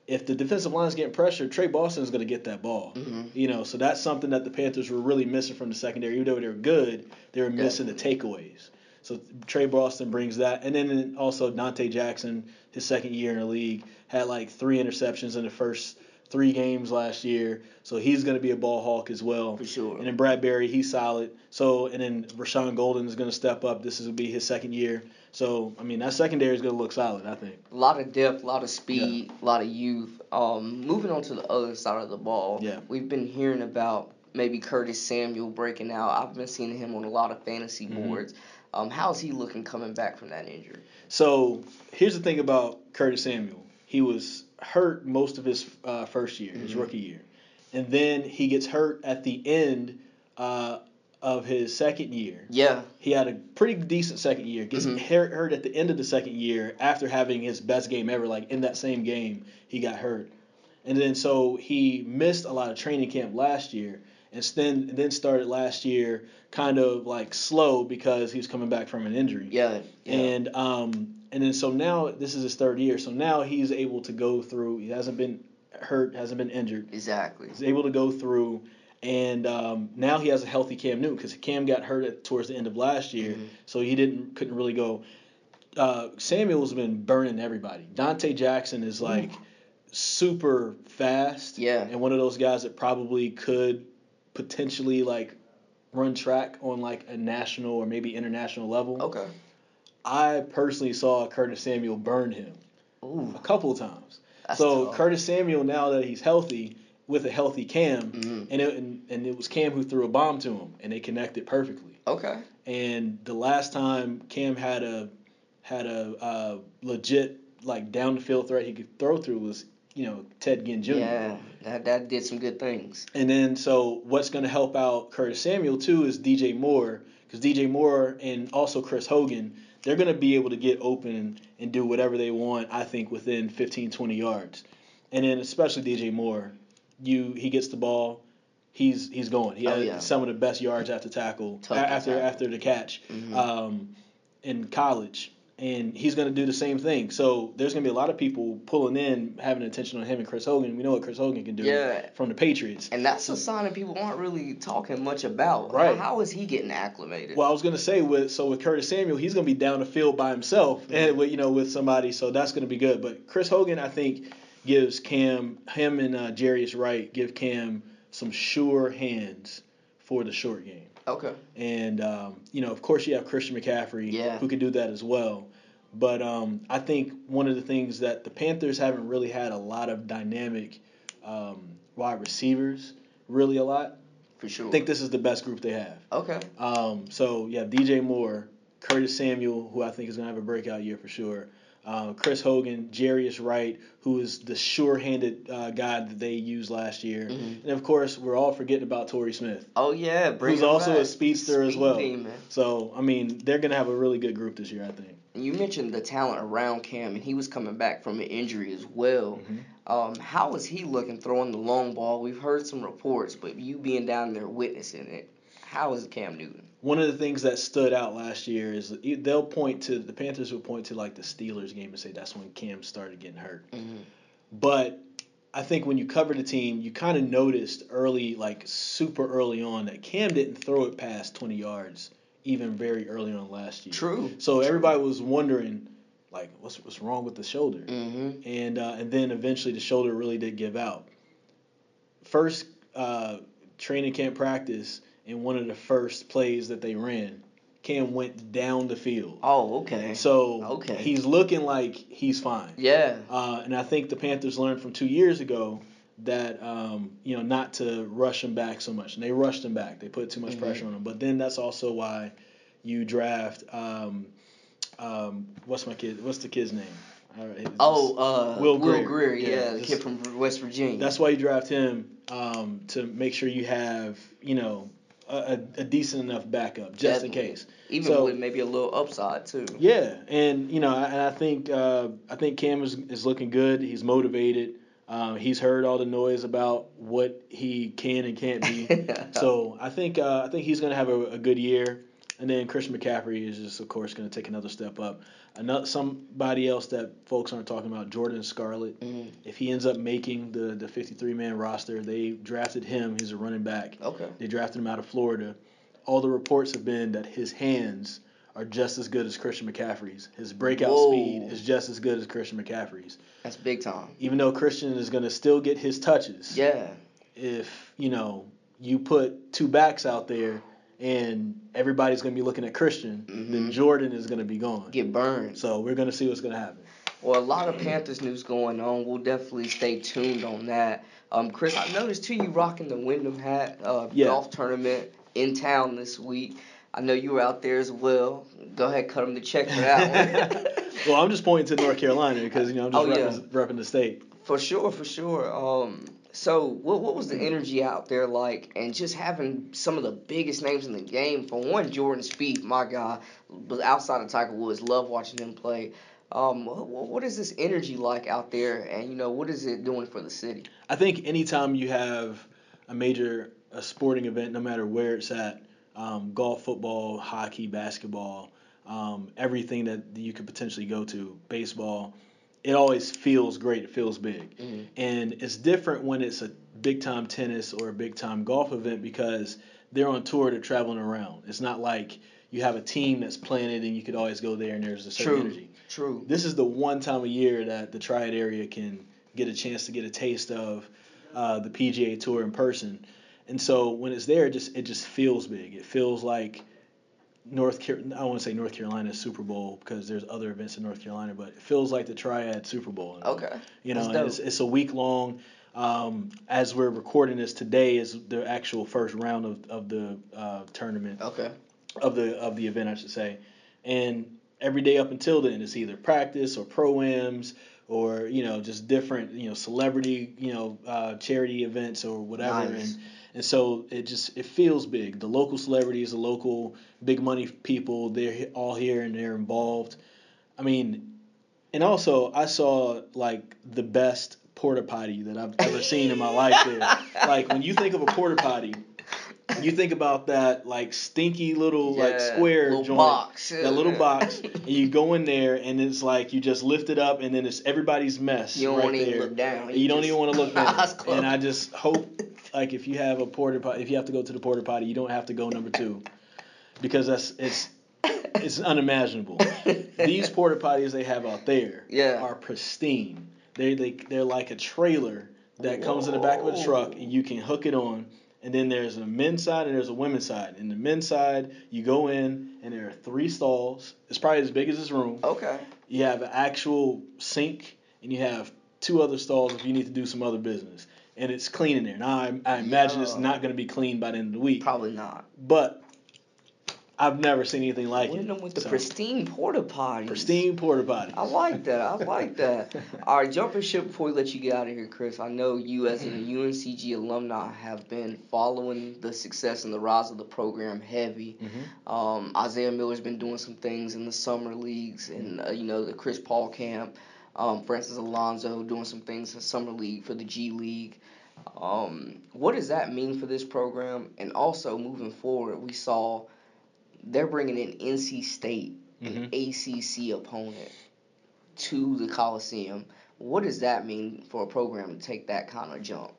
[SPEAKER 4] If the defensive line is getting pressured, Tre Boston is going to get that ball.
[SPEAKER 2] Mhm.
[SPEAKER 4] You know, so that's something that the Panthers were really missing from the secondary. Even though they were good, they were missing the takeaways. So Tre Boston brings that, and then also Donte Jackson, his second year in the league, had like three interceptions in the first three games last year. So he's going to be a ball hawk as well.
[SPEAKER 2] For sure.
[SPEAKER 4] And then Bradberry, he's solid. So and then Rashaan Gaulden is going to step up. This is will be his second year. So I mean that secondary is going to look solid. I think.
[SPEAKER 2] A lot of depth, a lot of speed, a lot of youth. Um, moving on to the other side of the ball.
[SPEAKER 4] Yeah.
[SPEAKER 2] We've been hearing about maybe Curtis Samuel breaking out. I've been seeing him on a lot of fantasy
[SPEAKER 4] Mhm.
[SPEAKER 2] boards. Um, how's he looking coming back from that injury?
[SPEAKER 4] So here's the thing about Curtis Samuel. He was hurt most of his uh, first year, his
[SPEAKER 2] Mhm.
[SPEAKER 4] rookie year, and then he gets hurt at the end uh, of his second year.
[SPEAKER 2] Yeah.
[SPEAKER 4] He had a pretty decent second year. Gets
[SPEAKER 2] Mhm.
[SPEAKER 4] hurt, hurt at the end of the second year after having his best game ever. Like in that same game, he got hurt, and then so he missed a lot of training camp last year, and then then started last year kind of like slow because he was coming back from an injury.
[SPEAKER 2] Yeah. yeah.
[SPEAKER 4] And um and then so now this is his third year. So now he's able to go through. He hasn't been hurt, hasn't been injured.
[SPEAKER 2] exactly.
[SPEAKER 4] He's able to go through, and um, now he has a healthy Cam Newton because Cam got hurt at, towards the end of last year,
[SPEAKER 2] Mhm.
[SPEAKER 4] so he didn't couldn't really go. Uh, Samuel's been burning everybody. Donte Jackson is like super fast.
[SPEAKER 2] Yeah.
[SPEAKER 4] And one of those guys that probably could potentially like run track on like a national or maybe international level.
[SPEAKER 2] Okay.
[SPEAKER 4] I personally saw Curtis Samuel burn him
[SPEAKER 2] Ooh.
[SPEAKER 4] a couple of times.
[SPEAKER 2] That's
[SPEAKER 4] so
[SPEAKER 2] tough.
[SPEAKER 4] Curtis Samuel, now that he's healthy, with a healthy Cam,
[SPEAKER 2] Mhm.
[SPEAKER 4] and, it, and and it was Cam who threw a bomb to him, and they connected perfectly.
[SPEAKER 2] Okay.
[SPEAKER 4] And the last time Cam had a had a uh, legit like down the field threat he could throw through was you know Ted Ginn Jr.
[SPEAKER 2] Yeah, that that did some good things.
[SPEAKER 4] And then so what's going to help out Curtis Samuel too is DJ Moore because DJ Moore and also Chris Hogan they're going to be able to get open and do whatever they want I think within 15 20 yards. And then especially DJ Moore, you he gets the ball, he's he's going. He
[SPEAKER 2] Oh,
[SPEAKER 4] had
[SPEAKER 2] yeah.
[SPEAKER 4] some of the best yards after tackle
[SPEAKER 2] Tough
[SPEAKER 4] after
[SPEAKER 2] tackle.
[SPEAKER 4] after the catch
[SPEAKER 2] Mhm.
[SPEAKER 4] um, in college. And he's going to do the same thing. So there's going to be a lot of people pulling in, having attention on him and Chris Hogan. We know what Chris Hogan can do
[SPEAKER 2] Yeah.
[SPEAKER 4] from the Patriots.
[SPEAKER 2] And that's a sign that people aren't really talking much about.
[SPEAKER 4] Right.
[SPEAKER 2] How is he getting acclimated?
[SPEAKER 4] Well, I was gonna say with so with Curtis Samuel, he's gonna be down the field by himself
[SPEAKER 2] Mm-hmm.
[SPEAKER 4] and with you know with somebody, so that's gonna be good. But Chris Hogan, I think, gives Cam him and uh, Jarius Wright give Cam some sure hands for the short game.
[SPEAKER 2] okay.
[SPEAKER 4] And um, you know, of course, you have Christian McCaffrey
[SPEAKER 2] Yeah.
[SPEAKER 4] who can do that as well. But um, I think one of the things that the Panthers haven't really had a lot of dynamic um, wide receivers, really a lot.
[SPEAKER 2] For sure.
[SPEAKER 4] I think this is the best group they have.
[SPEAKER 2] okay.
[SPEAKER 4] Um, so yeah, DJ Moore, Curtis Samuel, who I think is gonna have a breakout year for sure. Uh, Chris Hogan, Jarius Wright, who is the sure-handed uh, guy that they used last year,
[SPEAKER 2] Mhm.
[SPEAKER 4] and of course we're all forgetting about Torrey Smith,
[SPEAKER 2] Oh yeah, bring
[SPEAKER 4] who's also
[SPEAKER 2] back.
[SPEAKER 4] a speedster as well.
[SPEAKER 2] Man.
[SPEAKER 4] So I mean, they're gonna have a really good group this year, I think.
[SPEAKER 2] You mentioned the talent around Cam, and he was coming back from an injury as well.
[SPEAKER 4] Mhm.
[SPEAKER 2] Um, how is he looking throwing the long ball? We've heard some reports, but you being down there witnessing it, how is Cam Newton?
[SPEAKER 4] One of the things that stood out last year is they'll point to the Panthers will point to like the Steelers game and say that's when Cam started getting hurt.
[SPEAKER 2] Mhm.
[SPEAKER 4] But I think when you cover the team, you kind of noticed early, like super early on, that Cam didn't throw it past 20 yards, even very early on last year.
[SPEAKER 2] True.
[SPEAKER 4] So everybody was wondering, like, what's what's wrong with the shoulder?
[SPEAKER 2] Mm-hmm.
[SPEAKER 4] And uh, and then eventually the shoulder really did give out. First uh, training camp practice, in one of the first plays that they ran, Cam went down the field.
[SPEAKER 2] Oh, okay.
[SPEAKER 4] So
[SPEAKER 2] Okay.
[SPEAKER 4] he's looking like he's fine.
[SPEAKER 2] yeah.
[SPEAKER 4] Uh, and I think the Panthers learned from two years ago that um, you know not to rush him back so much, and they rushed him back. They put too much
[SPEAKER 2] Mhm.
[SPEAKER 4] pressure on him. But then that's also why you draft um, um, what's my kid? What's the kid's name? Right,
[SPEAKER 2] Oh, uh,
[SPEAKER 4] Will
[SPEAKER 2] Will,
[SPEAKER 4] Grier.
[SPEAKER 2] Grier.
[SPEAKER 4] Yeah,
[SPEAKER 2] yeah, the
[SPEAKER 4] just-
[SPEAKER 2] kid from West Virginia.
[SPEAKER 4] That's why you draft him um, to make sure you have you know a, a, decent enough backup just in case.
[SPEAKER 2] even
[SPEAKER 4] so-
[SPEAKER 2] with maybe a little upside too.
[SPEAKER 4] Yeah, and you know, I- and I think uh, I think Cam is, is looking good. He's motivated. Uh, he's heard all the noise about what he can and can't be. so I think uh, I think he's going to have a, a good year. And then Christian McCaffrey is just, of course, going to take another step up. Another somebody else that folks aren't talking about, Jordan Scarlett.
[SPEAKER 2] Mhm.
[SPEAKER 4] If he ends up making the the 53 man roster, they drafted him. He's a running back.
[SPEAKER 2] Okay.
[SPEAKER 4] They drafted him out of Florida. All the reports have been that his hands are just as good as Christian McCaffrey's. His breakout
[SPEAKER 2] Whoa.
[SPEAKER 4] speed is just as good as Christian McCaffrey's.
[SPEAKER 2] That's big time.
[SPEAKER 4] Even though Christian is going to still get his touches,
[SPEAKER 2] Yeah.
[SPEAKER 4] if you know you put two backs out there and everybody's going to be looking at Christian, then
[SPEAKER 2] Mhm.
[SPEAKER 4] Jordan is going to be gone.
[SPEAKER 2] Get burned.
[SPEAKER 4] So we're going to see what's going to happen.
[SPEAKER 2] Well, a lot of Panthers news going on. We'll definitely stay tuned on that. Um, Chris, I noticed too you rocking the Wyndham hat uh,
[SPEAKER 4] Yeah.
[SPEAKER 2] golf tournament in town this week. I know you were out there as well. Go ahead, cut him the check for that one.
[SPEAKER 4] well, I'm just pointing to North Carolina because you know I'm just
[SPEAKER 2] Oh, yeah.
[SPEAKER 4] repping, repping the state.
[SPEAKER 2] For sure, for sure. Um, so what what was the energy out there like, and just having some of the biggest names in the game? For one, Jordan Spieth, my guy, but outside of Tiger Woods, love watching him play. Um, what, what is this energy like out there, and you know what is it doing for the city?
[SPEAKER 4] I think anytime you have a major a sporting event, no matter where it's at, um, golf, football, hockey, basketball, um, everything that you could potentially go to, baseball, it always feels great. It feels big,
[SPEAKER 2] Mhm.
[SPEAKER 4] and it's different when it's a big time tennis or a big time golf event because they're on tour, they're traveling around. It's not like you have a team that's planted and you could always go there and there's a certain
[SPEAKER 2] True.
[SPEAKER 4] energy
[SPEAKER 2] True.
[SPEAKER 4] this is the one time a year that the Triad area can get a chance to get a taste of uh, the PGA Tour in person. And so when it's there, it just it just feels big. It feels like North Car- I want to say North Carolina Super Bowl because there's other events in North Carolina, but it feels like the Triad Super Bowl.
[SPEAKER 2] Okay.
[SPEAKER 4] You know, and it's, it's a week long. Um, as we're recording this today is the actual first round of, of the uh, tournament
[SPEAKER 2] Okay.
[SPEAKER 4] of the of the event, I should say. And every day up until then, it's either practice or proams or you know just different you know celebrity you know uh, charity events or whatever
[SPEAKER 2] Nice.
[SPEAKER 4] and and so it just it feels big the local celebrities the local big money people they're all here and they're involved i mean and also i saw like the best porta potty that i've ever seen in my life there like when you think of a porta potty you think about that like stinky little like square
[SPEAKER 2] little
[SPEAKER 4] joint
[SPEAKER 2] box.
[SPEAKER 4] that little box and you go in there and it's like you just lift it up and then it's everybody's mess
[SPEAKER 2] You don't
[SPEAKER 4] right
[SPEAKER 2] even
[SPEAKER 4] there.
[SPEAKER 2] look down.
[SPEAKER 4] You,
[SPEAKER 2] You
[SPEAKER 4] don't even want to look down. And I just hope like if you have a porter potty, if you have to go to the porter potty, you don't have to go number two, because that's it's it's unimaginable. These porta potties they have out there
[SPEAKER 2] Yeah.
[SPEAKER 4] are pristine. They they they're like a trailer that comes in the back of a truck and you can hook it on. And then there's a men's side and there's a women's side. In the men's side, you go in and there are three stalls. It's probably as big as this room.
[SPEAKER 2] Okay.
[SPEAKER 4] You have an actual sink and you have two other stalls if you need to do some other business. And it's clean in there. Now I, I imagine it's not going to be clean by the end of the week.
[SPEAKER 2] Probably not.
[SPEAKER 4] But I've never seen anything like it.
[SPEAKER 2] them with the
[SPEAKER 4] So,
[SPEAKER 2] pristine porta potties.
[SPEAKER 4] pristine porta potty.
[SPEAKER 2] I like that. I like that. All right, jumping ship before we let you get out of here, Chris. I know you, as an UNCG alumni, have been following the success and the rise of the program heavy.
[SPEAKER 4] Mhm.
[SPEAKER 2] Um, Isaiah Miller's been doing some things in the summer leagues, and uh, you know the Chris Paul camp. Um, Francis Alonso doing some things in summer league for the G League. Um, what does that mean for this program? And also moving forward, we saw they're bringing in NC State an ACC opponent to the Coliseum. What does that mean for a program to take that kind of jump?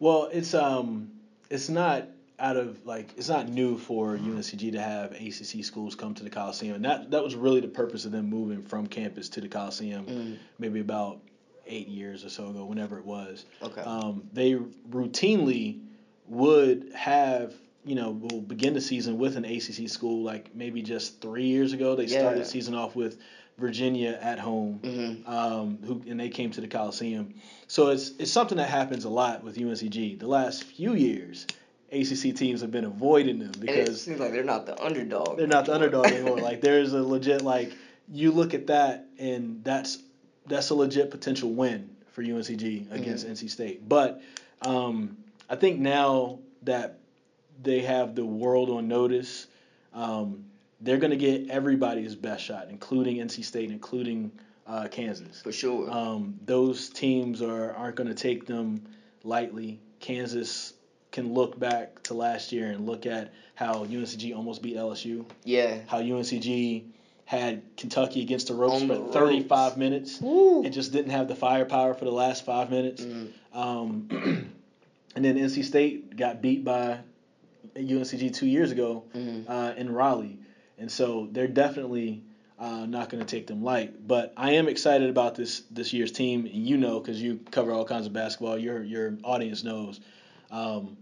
[SPEAKER 4] Well, it's um, it's not out of like it's not new for UNCG to have ACC schools come to the Coliseum, and that that was really the purpose of them moving from campus to the Coliseum,
[SPEAKER 2] Mm.
[SPEAKER 4] maybe about eight years or so ago, whenever it was.
[SPEAKER 2] Okay.
[SPEAKER 4] Um, they routinely would have you know will begin the season with an ACC school, like maybe just three years ago they started the season off with Virginia at home
[SPEAKER 2] Mhm.
[SPEAKER 4] um, who and they came to the Coliseum. So it's it's something that happens a lot with UNCG. The last few years, ACC teams have been avoiding them
[SPEAKER 2] And it seems like they're not the underdog.
[SPEAKER 4] they're not the underdog anymore. like there's a legit like you look at that and that's that's a legit potential win for UNCG against NC State. But um, I think now that they have the world on notice, um, they're going to get everybody's best shot, including NC State, including uh, Kansas.
[SPEAKER 2] for sure.
[SPEAKER 4] Um, those teams are aren't going to take them lightly. Kansas can look back to last year and look at how UNCG almost beat LSU,
[SPEAKER 2] yeah.
[SPEAKER 4] how UNCG had Kentucky against the ropes
[SPEAKER 2] On
[SPEAKER 4] for 35
[SPEAKER 2] ropes.
[SPEAKER 4] minutes
[SPEAKER 2] Woo.
[SPEAKER 4] and just didn't have the firepower for the last five minutes.
[SPEAKER 2] Mhm.
[SPEAKER 4] Um, and then NC State got beat by UNCG two years ago
[SPEAKER 2] Mhm.
[SPEAKER 4] uh, in Raleigh, and so they're definitely uh, not going to take them light. But I am excited about this this year's team, and you know because you cover all kinds of basketball. Your your audience knows. Um,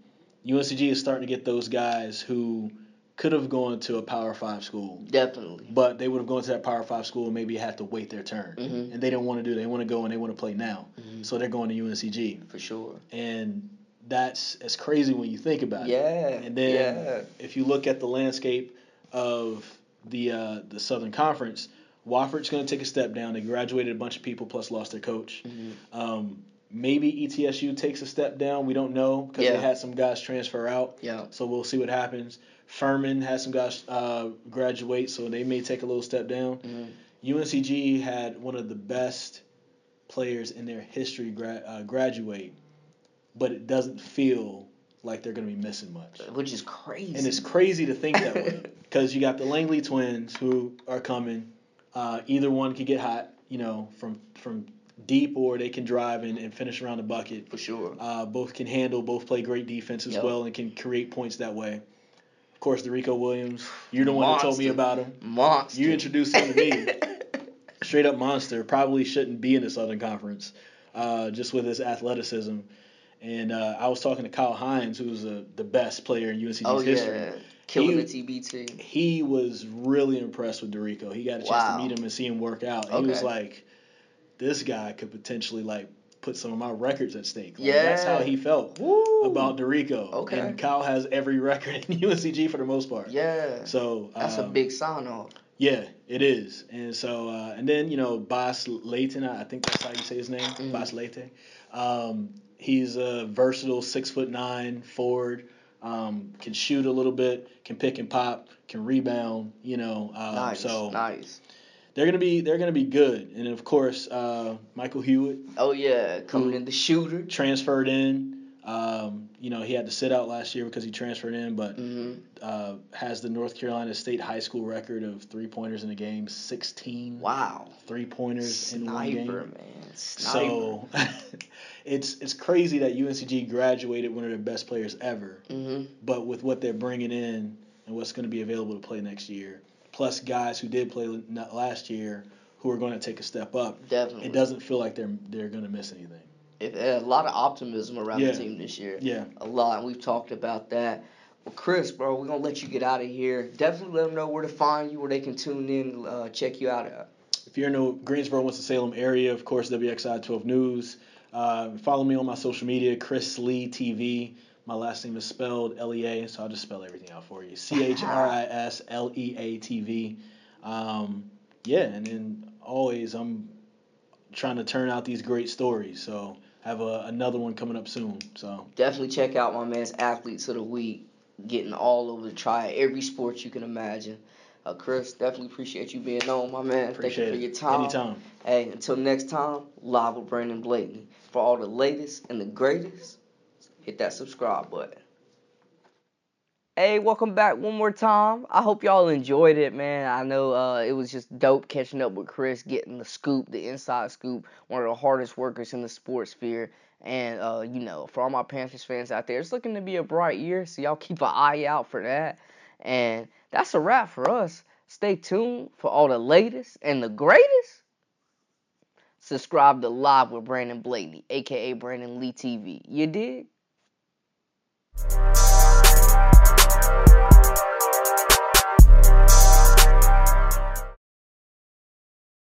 [SPEAKER 4] UNCG is starting to get those guys who could have gone to a Power Five school,
[SPEAKER 2] Definitely.
[SPEAKER 4] but they would have gone to that Power Five school and maybe had to wait their turn,
[SPEAKER 2] Mhm.
[SPEAKER 4] and they don't want to do. That. They want to go and they want to play now,
[SPEAKER 2] Mhm.
[SPEAKER 4] so they're going to UNCG,
[SPEAKER 2] For sure.
[SPEAKER 4] and that's it's crazy when you think about it.
[SPEAKER 2] Yeah.
[SPEAKER 4] And then
[SPEAKER 2] yeah.
[SPEAKER 4] if you look at the landscape of the uh, the Southern Conference, Wofford's going to take a step down. They graduated a bunch of people, plus lost their coach.
[SPEAKER 2] Mhm.
[SPEAKER 4] Um, maybe ETSU takes a step down. We don't know because
[SPEAKER 2] Yeah.
[SPEAKER 4] they had some guys transfer out.
[SPEAKER 2] Yeah.
[SPEAKER 4] So we'll see what happens. Furman has some guys uh, graduate, so they may take a little step down.
[SPEAKER 2] Mhm.
[SPEAKER 4] UNCG had one of the best players in their history gra- uh, graduate, but it doesn't feel like they're going to be missing much.
[SPEAKER 2] Which is crazy.
[SPEAKER 4] And it's crazy to think that way because you got the Langley twins who are coming. Uh, either one could get hot, you know, from from deep, or they can drive and, and finish around the bucket.
[SPEAKER 2] For sure.
[SPEAKER 4] Uh, both can handle, both play great defense as
[SPEAKER 2] Yep.
[SPEAKER 4] well, and can create points that way. Of course, Derico Williams, you're the one that told me about him.
[SPEAKER 2] Monster.
[SPEAKER 4] You introduced him to me. Straight up monster. Probably shouldn't be in the Southern Conference, uh, just with his athleticism. And uh, I was talking to Kyle Hines, who's uh, the best player in UNCG's
[SPEAKER 2] oh,
[SPEAKER 4] history.
[SPEAKER 2] yeah. Killing
[SPEAKER 4] He-
[SPEAKER 2] the TBT.
[SPEAKER 4] He was really impressed with Dorico. He got a chance
[SPEAKER 2] Wow.
[SPEAKER 4] to meet him and see him work out. He was like, this guy could potentially like put some of my records at stake. Like,
[SPEAKER 2] Yeah.
[SPEAKER 4] That's how he felt
[SPEAKER 2] Woo.
[SPEAKER 4] about Dorico.
[SPEAKER 2] Okay.
[SPEAKER 4] And Kyle has every record in UNCG for the most part.
[SPEAKER 2] Yeah.
[SPEAKER 4] So
[SPEAKER 2] That's a
[SPEAKER 4] um,
[SPEAKER 2] big sign off.
[SPEAKER 4] yeah, It is, and so uh, and then you know Bas Layton, I think that's how you say his name,
[SPEAKER 2] Mhm.
[SPEAKER 4] Bas Layton. Um, he's a versatile six foot nine forward. Um, can shoot a little bit, can pick and pop, can rebound. You know, um,
[SPEAKER 2] nice,
[SPEAKER 4] so
[SPEAKER 2] nice.
[SPEAKER 4] They're gonna be they're gonna be good. And of course, uh, Michael Hueitt
[SPEAKER 2] Oh yeah, coming in the shooter.
[SPEAKER 4] transferred in. Um, you know, he had to sit out last year because he transferred in, but
[SPEAKER 2] hmm
[SPEAKER 4] uh, has the North Carolina State high school record of three pointers in a game, 16
[SPEAKER 2] Wow.
[SPEAKER 4] three pointers in one game.
[SPEAKER 2] Man. Sniper.
[SPEAKER 4] So it's it's crazy that UNCG graduated one of their best players ever,
[SPEAKER 2] hmm
[SPEAKER 4] but with what they're bringing in and what's going to be available to play next year, plus guys who did play last year who are going to take a step up,
[SPEAKER 2] Definitely.
[SPEAKER 4] it doesn't feel like they're they're going to miss anything.
[SPEAKER 2] It, a lot of optimism around
[SPEAKER 4] Yeah.
[SPEAKER 2] the team this year.
[SPEAKER 4] Yeah.
[SPEAKER 2] A lot. And we've talked about that. Well, Chris, bro, we're gonna let you get out of here. Definitely let them know where to find you, where they can tune in, uh, check you out at.
[SPEAKER 4] If you're in the Greensboro, Winston-Salem area, of course, WXI 12 News. Uh, follow me on my social media, Chris Lea TV. My last name is spelled L-E-A, so I'll just spell everything out for you. C-H-R-I-S-L-E-A T-V. Um, yeah, and then always I'm trying to turn out these great stories. So I have a, another one coming up soon. So
[SPEAKER 2] Definitely check out my man's athletes of the week, getting all over the try every sport you can imagine. Uh, Chris, definitely appreciate you being on, my man.
[SPEAKER 4] appreciate
[SPEAKER 2] Thank you for your time.
[SPEAKER 4] Anytime.
[SPEAKER 2] Hey, until next time, live with Brandon Blakeney. For all the latest and the greatest, hit that subscribe button. Hey, welcome back one more time. I hope y'all enjoyed it, man. I know uh, it was just dope catching up with Chris, getting the scoop, the inside scoop, one of the hardest workers in the sports sphere. And, uh, you know, for all my Panthers fans out there, it's looking to be a bright year, so y'all keep an eye out for that. And that's a wrap for us. Stay tuned for all the latest and the greatest subscribe to Live with Brandon Blakeney, aka Brandon Lee TV. You dig? Thank you